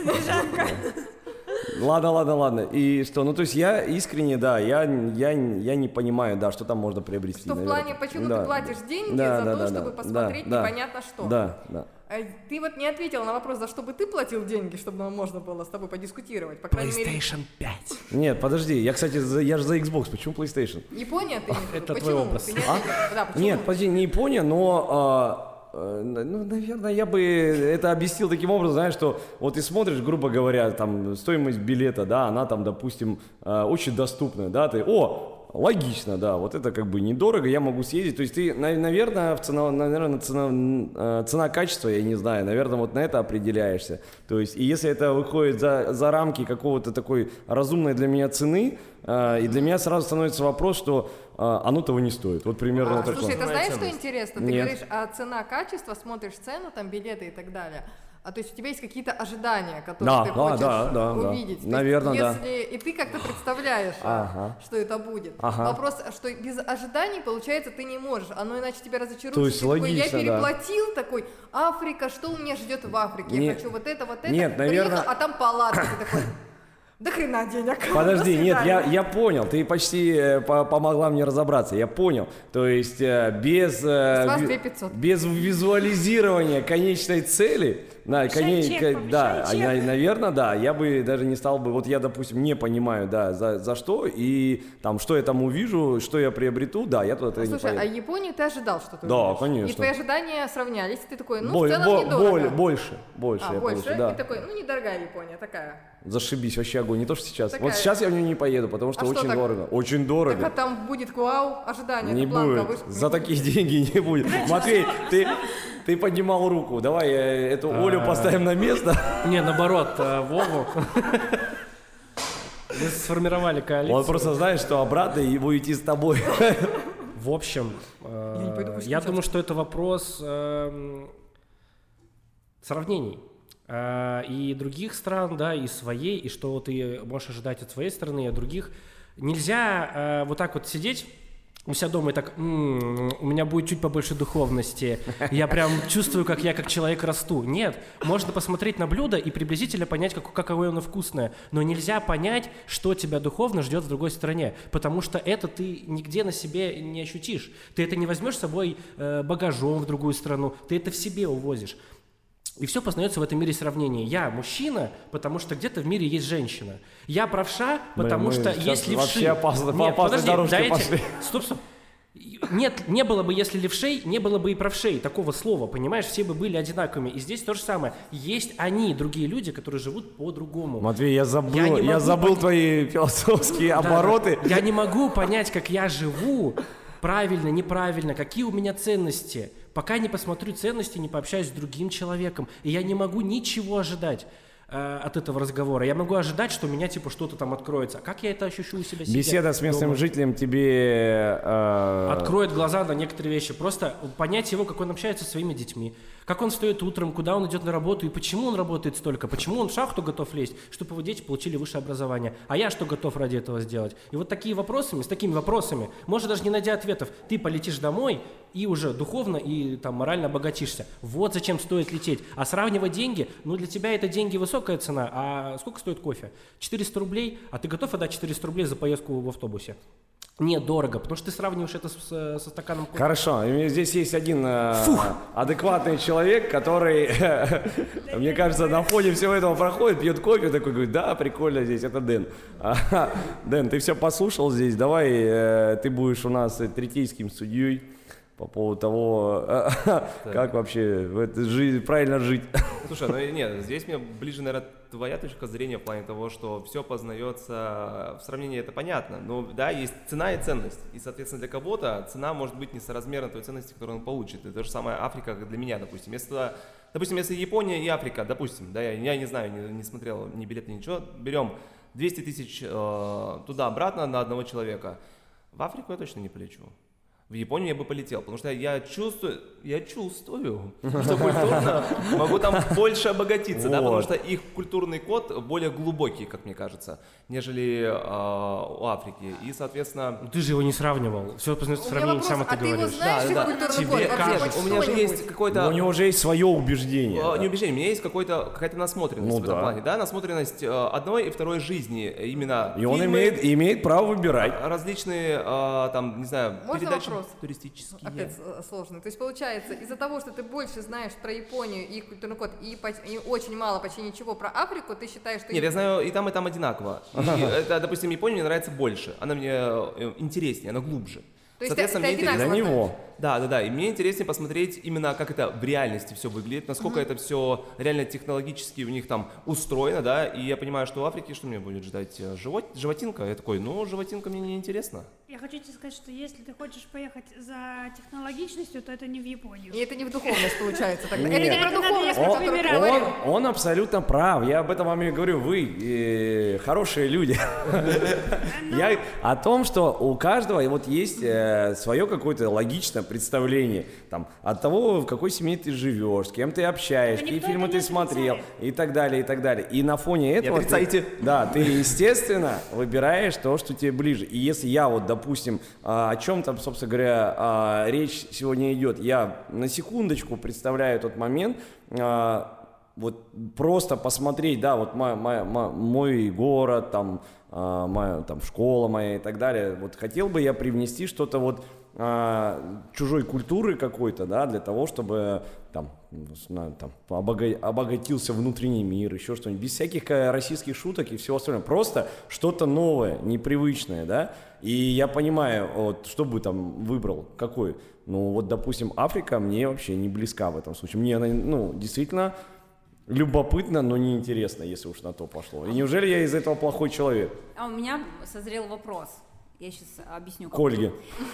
Speaker 1: Ладно, ладно, ладно. И что? Ну, то есть я искренне, да, я, я, я не понимаю, да, что там можно приобрести.
Speaker 2: Что в
Speaker 1: наверное.
Speaker 2: плане, почему
Speaker 1: Да,
Speaker 2: ты платишь деньги
Speaker 1: да,
Speaker 2: за
Speaker 1: да,
Speaker 2: то,
Speaker 1: да,
Speaker 2: чтобы
Speaker 1: да,
Speaker 2: посмотреть
Speaker 1: да,
Speaker 2: непонятно что?
Speaker 1: Да, да.
Speaker 2: Э, Ты вот не ответил на вопрос, за что бы ты платил деньги, чтобы нам можно было с тобой подискутировать. По крайней мере,
Speaker 4: 5.
Speaker 1: Нет, подожди, я, кстати, за- я же за Xbox, почему PlayStation?
Speaker 2: Япония ты не
Speaker 4: Это
Speaker 2: почему?
Speaker 4: твой образ.
Speaker 2: Да?
Speaker 1: Нет, подожди, не Япония, но, а, ну, наверное, я бы это объяснил таким образом, знаешь, что вот ты смотришь, грубо говоря, там, стоимость билета, да, она там, допустим, э, очень доступная, да, ты, о, логично, да, вот это как бы недорого, я могу съездить, то есть ты, на- наверное, в цена, наверное, цена, э, цена-качество, я не знаю, наверное, вот на это определяешься, то есть, и если это выходит за, за рамки какого-то такой разумной для меня цены, э, и для меня сразу становится вопрос, что э, оно того не стоит, вот примерно
Speaker 2: А,
Speaker 1: вот
Speaker 2: слушай, ты знаешь, что интересно? Ты
Speaker 1: Нет.
Speaker 2: говоришь, а цена, качество, смотришь цену, там билеты и так далее. А то есть у тебя есть какие-то ожидания, которые
Speaker 1: Да,
Speaker 2: ты
Speaker 1: да,
Speaker 2: хочешь
Speaker 1: да, да, да.
Speaker 2: увидеть. То есть
Speaker 1: Наверно, да.
Speaker 2: если И ты как-то представляешь, а,
Speaker 1: Ага.
Speaker 2: что это будет.
Speaker 1: Ага.
Speaker 2: Вопрос, что без ожиданий, получается, ты не можешь. Оно иначе тебя разочарует.
Speaker 1: То есть
Speaker 2: Ты такой,
Speaker 1: логично,
Speaker 2: Я
Speaker 1: да.
Speaker 2: переплатил такой, Африка, что у меня ждет в Африке?
Speaker 1: Не-
Speaker 2: Я хочу вот это, вот это.
Speaker 1: Нет,
Speaker 2: Приехал,
Speaker 1: наверно-
Speaker 2: а там палатка. Ты такой, да хрена денег. [LAUGHS]
Speaker 1: Подожди,
Speaker 2: До
Speaker 1: нет, я,
Speaker 2: свидания».
Speaker 1: я понял, ты почти э, по- помогла мне разобраться, я понял. То есть э, без, э,
Speaker 2: С вас
Speaker 1: ви-
Speaker 2: 2500.
Speaker 1: без визуализирования конечной цели, да,
Speaker 3: Повышай чек,
Speaker 1: да, а я- наверное, да, я бы даже не стал бы, вот я, допустим, не понимаю, да, за, за что, и там, что я там увижу, что я приобрету, да, я туда не
Speaker 2: Слушай, а
Speaker 1: поеду.
Speaker 2: Японию ты ожидал, что ты
Speaker 1: Да,
Speaker 2: увидишь?
Speaker 1: конечно.
Speaker 2: И твои ожидания сравнялись, ты такой, ну,
Speaker 1: Боль-
Speaker 2: в целом
Speaker 1: бо-
Speaker 2: недорого.
Speaker 1: боль- больше, больше
Speaker 2: а,
Speaker 1: я
Speaker 2: больше?
Speaker 1: получу, да.
Speaker 2: И такой, ну, недорогая Япония, такая.
Speaker 1: Зашибись, вообще огонь, не то, что сейчас.
Speaker 2: Такая-
Speaker 1: Вот сейчас я в нее не поеду, потому что
Speaker 2: А что
Speaker 1: очень
Speaker 2: так?
Speaker 1: дорого, очень дорого.
Speaker 2: Так а там будет вау, ожидания,
Speaker 1: Не
Speaker 2: планка
Speaker 1: будет.
Speaker 2: выше.
Speaker 1: За такие деньги не будет. Матвей, ты, ты поднимал руку. Давай э, эту Олю поставим на место.
Speaker 4: Не, наоборот, э, Вову. Мы сформировали коалицию.
Speaker 1: Он просто знает, что обратно его идти с тобой.
Speaker 4: В общем, э,
Speaker 2: Я
Speaker 4: думаю, что это вопрос эм, сравнений. Э, И других стран, да, и своей, и что ты можешь ожидать от своей страны, и от других. Нельзя э, вот так вот сидеть у себя дома и так, «М, у меня будет чуть побольше духовности, я прям чувствую, как я как человек расту. Нет, можно посмотреть на блюдо и приблизительно понять, как, какое оно вкусное, но нельзя понять, что тебя духовно ждет в другой стране, потому что это ты нигде на себе не ощутишь. Ты это не возьмешь с собой э, багажом в другую страну, ты это в себе увозишь. И все познается в этом мире сравнения. Я мужчина, потому что где-то в мире есть женщина. Я правша, потому
Speaker 1: мы
Speaker 4: что есть левши.
Speaker 1: вообще опасно- по
Speaker 4: Нет,
Speaker 1: опасной
Speaker 4: подожди,
Speaker 1: дорожке пошли.
Speaker 4: Стоп, стоп. Нет, не было бы, если левшей, не было бы и правшей, такого слова, понимаешь, все бы были одинаковыми. И здесь то же самое. Есть они, другие люди, которые живут по-другому.
Speaker 1: Матвей, я забыл,
Speaker 4: Я
Speaker 1: я, забыл
Speaker 4: понять.
Speaker 1: твои философские
Speaker 4: Да,
Speaker 1: обороты.
Speaker 4: Я не могу понять, как я живу, правильно, неправильно, какие у меня ценности, пока не посмотрю ценности, не пообщаюсь с другим человеком. И я не могу ничего ожидать. э, от этого разговора. Я могу ожидать, что у меня типа что-то там откроется. А как я это ощущу у себя?
Speaker 1: Беседа с местным
Speaker 4: дома?
Speaker 1: жителем тебе... э,
Speaker 4: откроет глаза на некоторые вещи. Просто понять его, как он общается со своими детьми, как он встает утром, куда он идет на работу и почему он работает столько, почему он в шахту готов лезть, чтобы его дети получили высшее образование, а я что готов ради этого сделать. И вот такие вопросами, с такими вопросами, может даже не найдя ответов, ты полетишь домой и уже духовно и там морально обогатишься. Вот зачем стоит лететь. А сравнивать деньги, ну для тебя это деньги высокая цена, а сколько стоит кофе? 400 рублей, а ты готов отдать 400 рублей за поездку в автобусе? Нет, дорого, потому что ты сравниваешь это с- со стаканом кофе.
Speaker 1: Хорошо, здесь есть один э, адекватный человек, который, [LAUGHS] мне кажется, на фоне всего этого проходит, пьет кофе, такой говорит, да, прикольно здесь, это Дэн. [LAUGHS] Дэн, ты все послушал здесь, давай э, ты будешь у нас э, третейским судьей по поводу того, [LAUGHS] как вообще в этой жизни правильно жить. [LAUGHS]
Speaker 6: Слушай, ну нет, здесь мне ближе, наверное, твоя точка зрения в плане того, что все познается в сравнении, это понятно. Но да, есть цена и ценность. И, соответственно, для кого-то цена может быть несоразмерна той ценности, которую он получит. И то же самое Африка для меня, допустим. Если, туда- допустим, если Япония и Африка, допустим, да, я, я не знаю, не, не смотрел ни билет, ни ничего, берем 200 тысяч э, туда-обратно на одного человека. В Африку я точно не полечу. В Японию я бы полетел, потому что я чувствую, я чувствую, [LAUGHS] что культурно могу там больше обогатиться, да, потому
Speaker 1: Вот.
Speaker 6: что их культурный код более глубокий, как мне кажется, нежели а, у Африки. И, соответственно,
Speaker 4: Ну, Ты же его не сравнивал. Все познается
Speaker 2: вопрос,
Speaker 4: сам
Speaker 2: а
Speaker 4: это
Speaker 2: ты его
Speaker 4: говоришь.
Speaker 2: знаешь, их
Speaker 6: да,
Speaker 2: культурный
Speaker 6: тебе
Speaker 2: код?
Speaker 6: Кажется, у меня же есть.
Speaker 1: Но у него уже есть свое убеждение.
Speaker 6: Э, Не убеждение, у меня есть какой-то, какая-то насмотренность
Speaker 1: Ну
Speaker 6: в этом
Speaker 1: да.
Speaker 6: плане, да, насмотренность э, одной и второй жизни, э, именно
Speaker 1: И он
Speaker 6: фильмы,
Speaker 1: имеет, имеет право выбирать.
Speaker 6: различные, э, там, не знаю,
Speaker 2: Можно
Speaker 6: передачи
Speaker 2: вопрос?
Speaker 6: туристические.
Speaker 2: Опять сложно. То есть получается, из-за того, что ты больше знаешь про Японию и их культурный код, и, и очень мало, почти ничего про Африку, ты считаешь, что...
Speaker 6: Нет, я знаю и там, и там одинаково. И [LAUGHS] это, допустим, Япония мне нравится больше. Она мне э, интереснее, она глубже.
Speaker 2: То есть
Speaker 6: Соответственно,
Speaker 2: это
Speaker 6: мне
Speaker 2: одинаково
Speaker 6: интересно-
Speaker 1: Для него.
Speaker 6: Да, да, да. И мне интереснее посмотреть именно, как это в реальности все выглядит, насколько это все реально технологически у них там устроено, да. И я понимаю, что в Африке что мне будет ждать? Э, Живот, животинка? Я такой, ну, животинка мне не интересно.
Speaker 3: Я хочу тебе сказать, что если ты хочешь поехать за технологичностью, то это не в Японию.
Speaker 2: И это не в духовность получается тогда.
Speaker 1: Нет.
Speaker 2: Это не про духовность, ты.
Speaker 1: Он,
Speaker 2: говорил.
Speaker 1: он абсолютно прав. Я об этом вам и говорю. Вы э, хорошие люди. [LAUGHS] Я о том, что у каждого вот есть свое какое-то логичное представление там, от того, в какой семье ты живешь, с кем ты общаешь,
Speaker 3: Но
Speaker 1: какие фильмы ты смотрел и так далее, и так далее. И на фоне этого... ты-
Speaker 6: отрицайте.
Speaker 1: да, ты, естественно, выбираешь то, что тебе ближе. И если я вот, допустим, а, о чем там, собственно говоря, а, речь сегодня идет, я на секундочку представляю тот момент, а, вот просто посмотреть, да, вот мо- мо- мо- мой город, там, моя, там, школа моя и так далее. Вот хотел бы я привнести что-то вот а, чужой культуры какой-то, да, для того, чтобы там, знаю, там обога- обогатился внутренний мир, еще что-нибудь, без всяких э, российских шуток и всего остального, просто что-то новое, непривычное, да, и я понимаю, вот, что бы там выбрал, какой, ну, вот, допустим, Африка мне вообще не близка в этом случае, мне она, ну, действительно любопытно, но неинтересно, если уж на то пошло, и неужели я из этого плохой человек,
Speaker 5: А у меня созрел вопрос. Я сейчас объясню.
Speaker 1: к Ольге?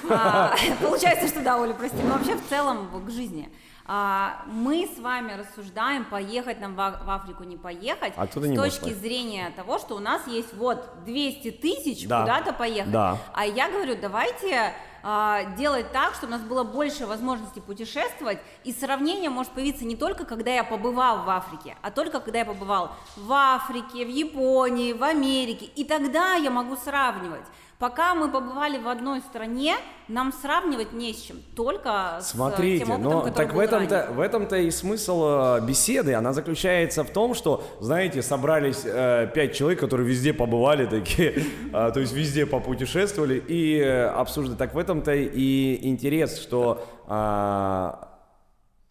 Speaker 5: А, [LAUGHS] Получается, что да, Оля, прости. Но вообще в целом к жизни. А, Мы с вами рассуждаем, поехать нам в в Африку, не поехать,
Speaker 1: А кто-то
Speaker 5: с
Speaker 1: не
Speaker 5: точки зрения того, что у нас есть вот 200 тысяч
Speaker 1: Да.
Speaker 5: куда-то поехать.
Speaker 1: Да.
Speaker 5: А я говорю, давайте а, делать так, чтобы у нас было больше возможностей путешествовать, и сравнение может появиться не только, когда я побывал в Африке, а только, когда я побывал в Африке, в Японии, в Америке, и тогда я могу сравнивать. Пока мы побывали в одной стране, нам сравнивать не с чем, только с
Speaker 1: Смотрите,
Speaker 5: тем опытом,
Speaker 1: но так в этом-то, в этом-то и смысл э, беседы, она заключается в том, что, знаете, собрались э, пять человек, которые везде побывали такие, [LAUGHS] а, то есть везде попутешествовали и э, обсуждали. Так в этом-то и интерес, что а,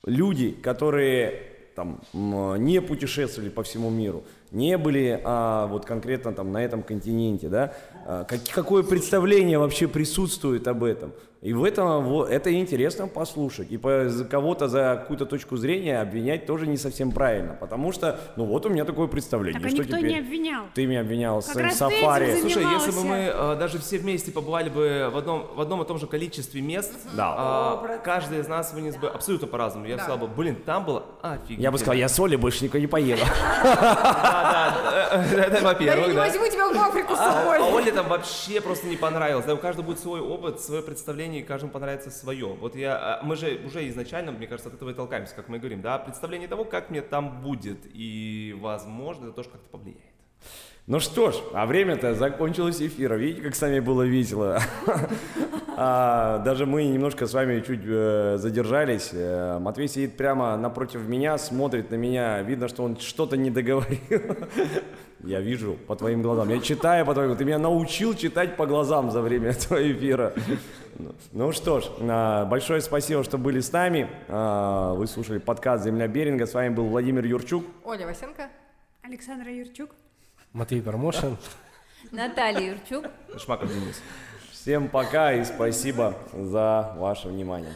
Speaker 1: люди, которые там не путешествовали по всему миру, не были а, вот конкретно там на этом континенте, да, а, как- какое представление вообще присутствует об этом. И в этом это интересно послушать. И по, за кого-то за какую-то точку зрения обвинять тоже не совсем правильно. Потому что, ну вот у меня такое представление.
Speaker 3: Так а
Speaker 1: что
Speaker 3: никто
Speaker 1: теперь?
Speaker 3: не обвинял.
Speaker 1: Ты меня обвинял
Speaker 3: Как
Speaker 1: своем
Speaker 3: раз ты этим
Speaker 1: сафари.
Speaker 6: Слушай, если бы мы э, даже все вместе побывали бы в одном, в одном и том же количестве мест,
Speaker 1: Да.
Speaker 6: а, каждый из нас вынес бы абсолютно по-разному. Я бы
Speaker 2: Да.
Speaker 6: сказал бы, блин, там было офигенно.
Speaker 1: Я бы сказал, я с Олей больше никуда не поеду. [LAUGHS]
Speaker 6: Да, да, да, это
Speaker 2: Да я
Speaker 6: во-первых,
Speaker 2: не
Speaker 6: да.
Speaker 2: возьму тебя в Африку с
Speaker 6: А,
Speaker 2: собой.
Speaker 6: а Оле там вообще просто не понравилось. Да, у каждого будет свой опыт, свое представление, и каждому понравится свое. Вот я, а, мы же уже изначально, мне кажется, от этого и толкаемся, как мы говорим, да, представление того, как мне там будет, и, возможно, это тоже как-то повлияет.
Speaker 1: Ну что ж, а время-то закончилось эфира. Видите, как с вами было весело. [LAUGHS] А, Даже мы немножко с вами чуть э, задержались. Э, Матвей сидит прямо напротив меня, смотрит на меня. Видно, что он что-то не договорил. [LAUGHS] Я вижу по твоим глазам. Я читаю по твоим. Ты меня научил читать по глазам за время [LAUGHS] этого эфира. Ну, что ж, а, большое спасибо, что были с нами. А, Вы слушали подкаст «Земля Беринга». С вами был Владимир Юрчук.
Speaker 2: Оля Васенко.
Speaker 3: Александра Юрчук.
Speaker 4: Матвей Промошин.
Speaker 5: Наталья Юрчук.
Speaker 6: Шмаков Денис.
Speaker 1: Всем пока и спасибо за ваше внимание.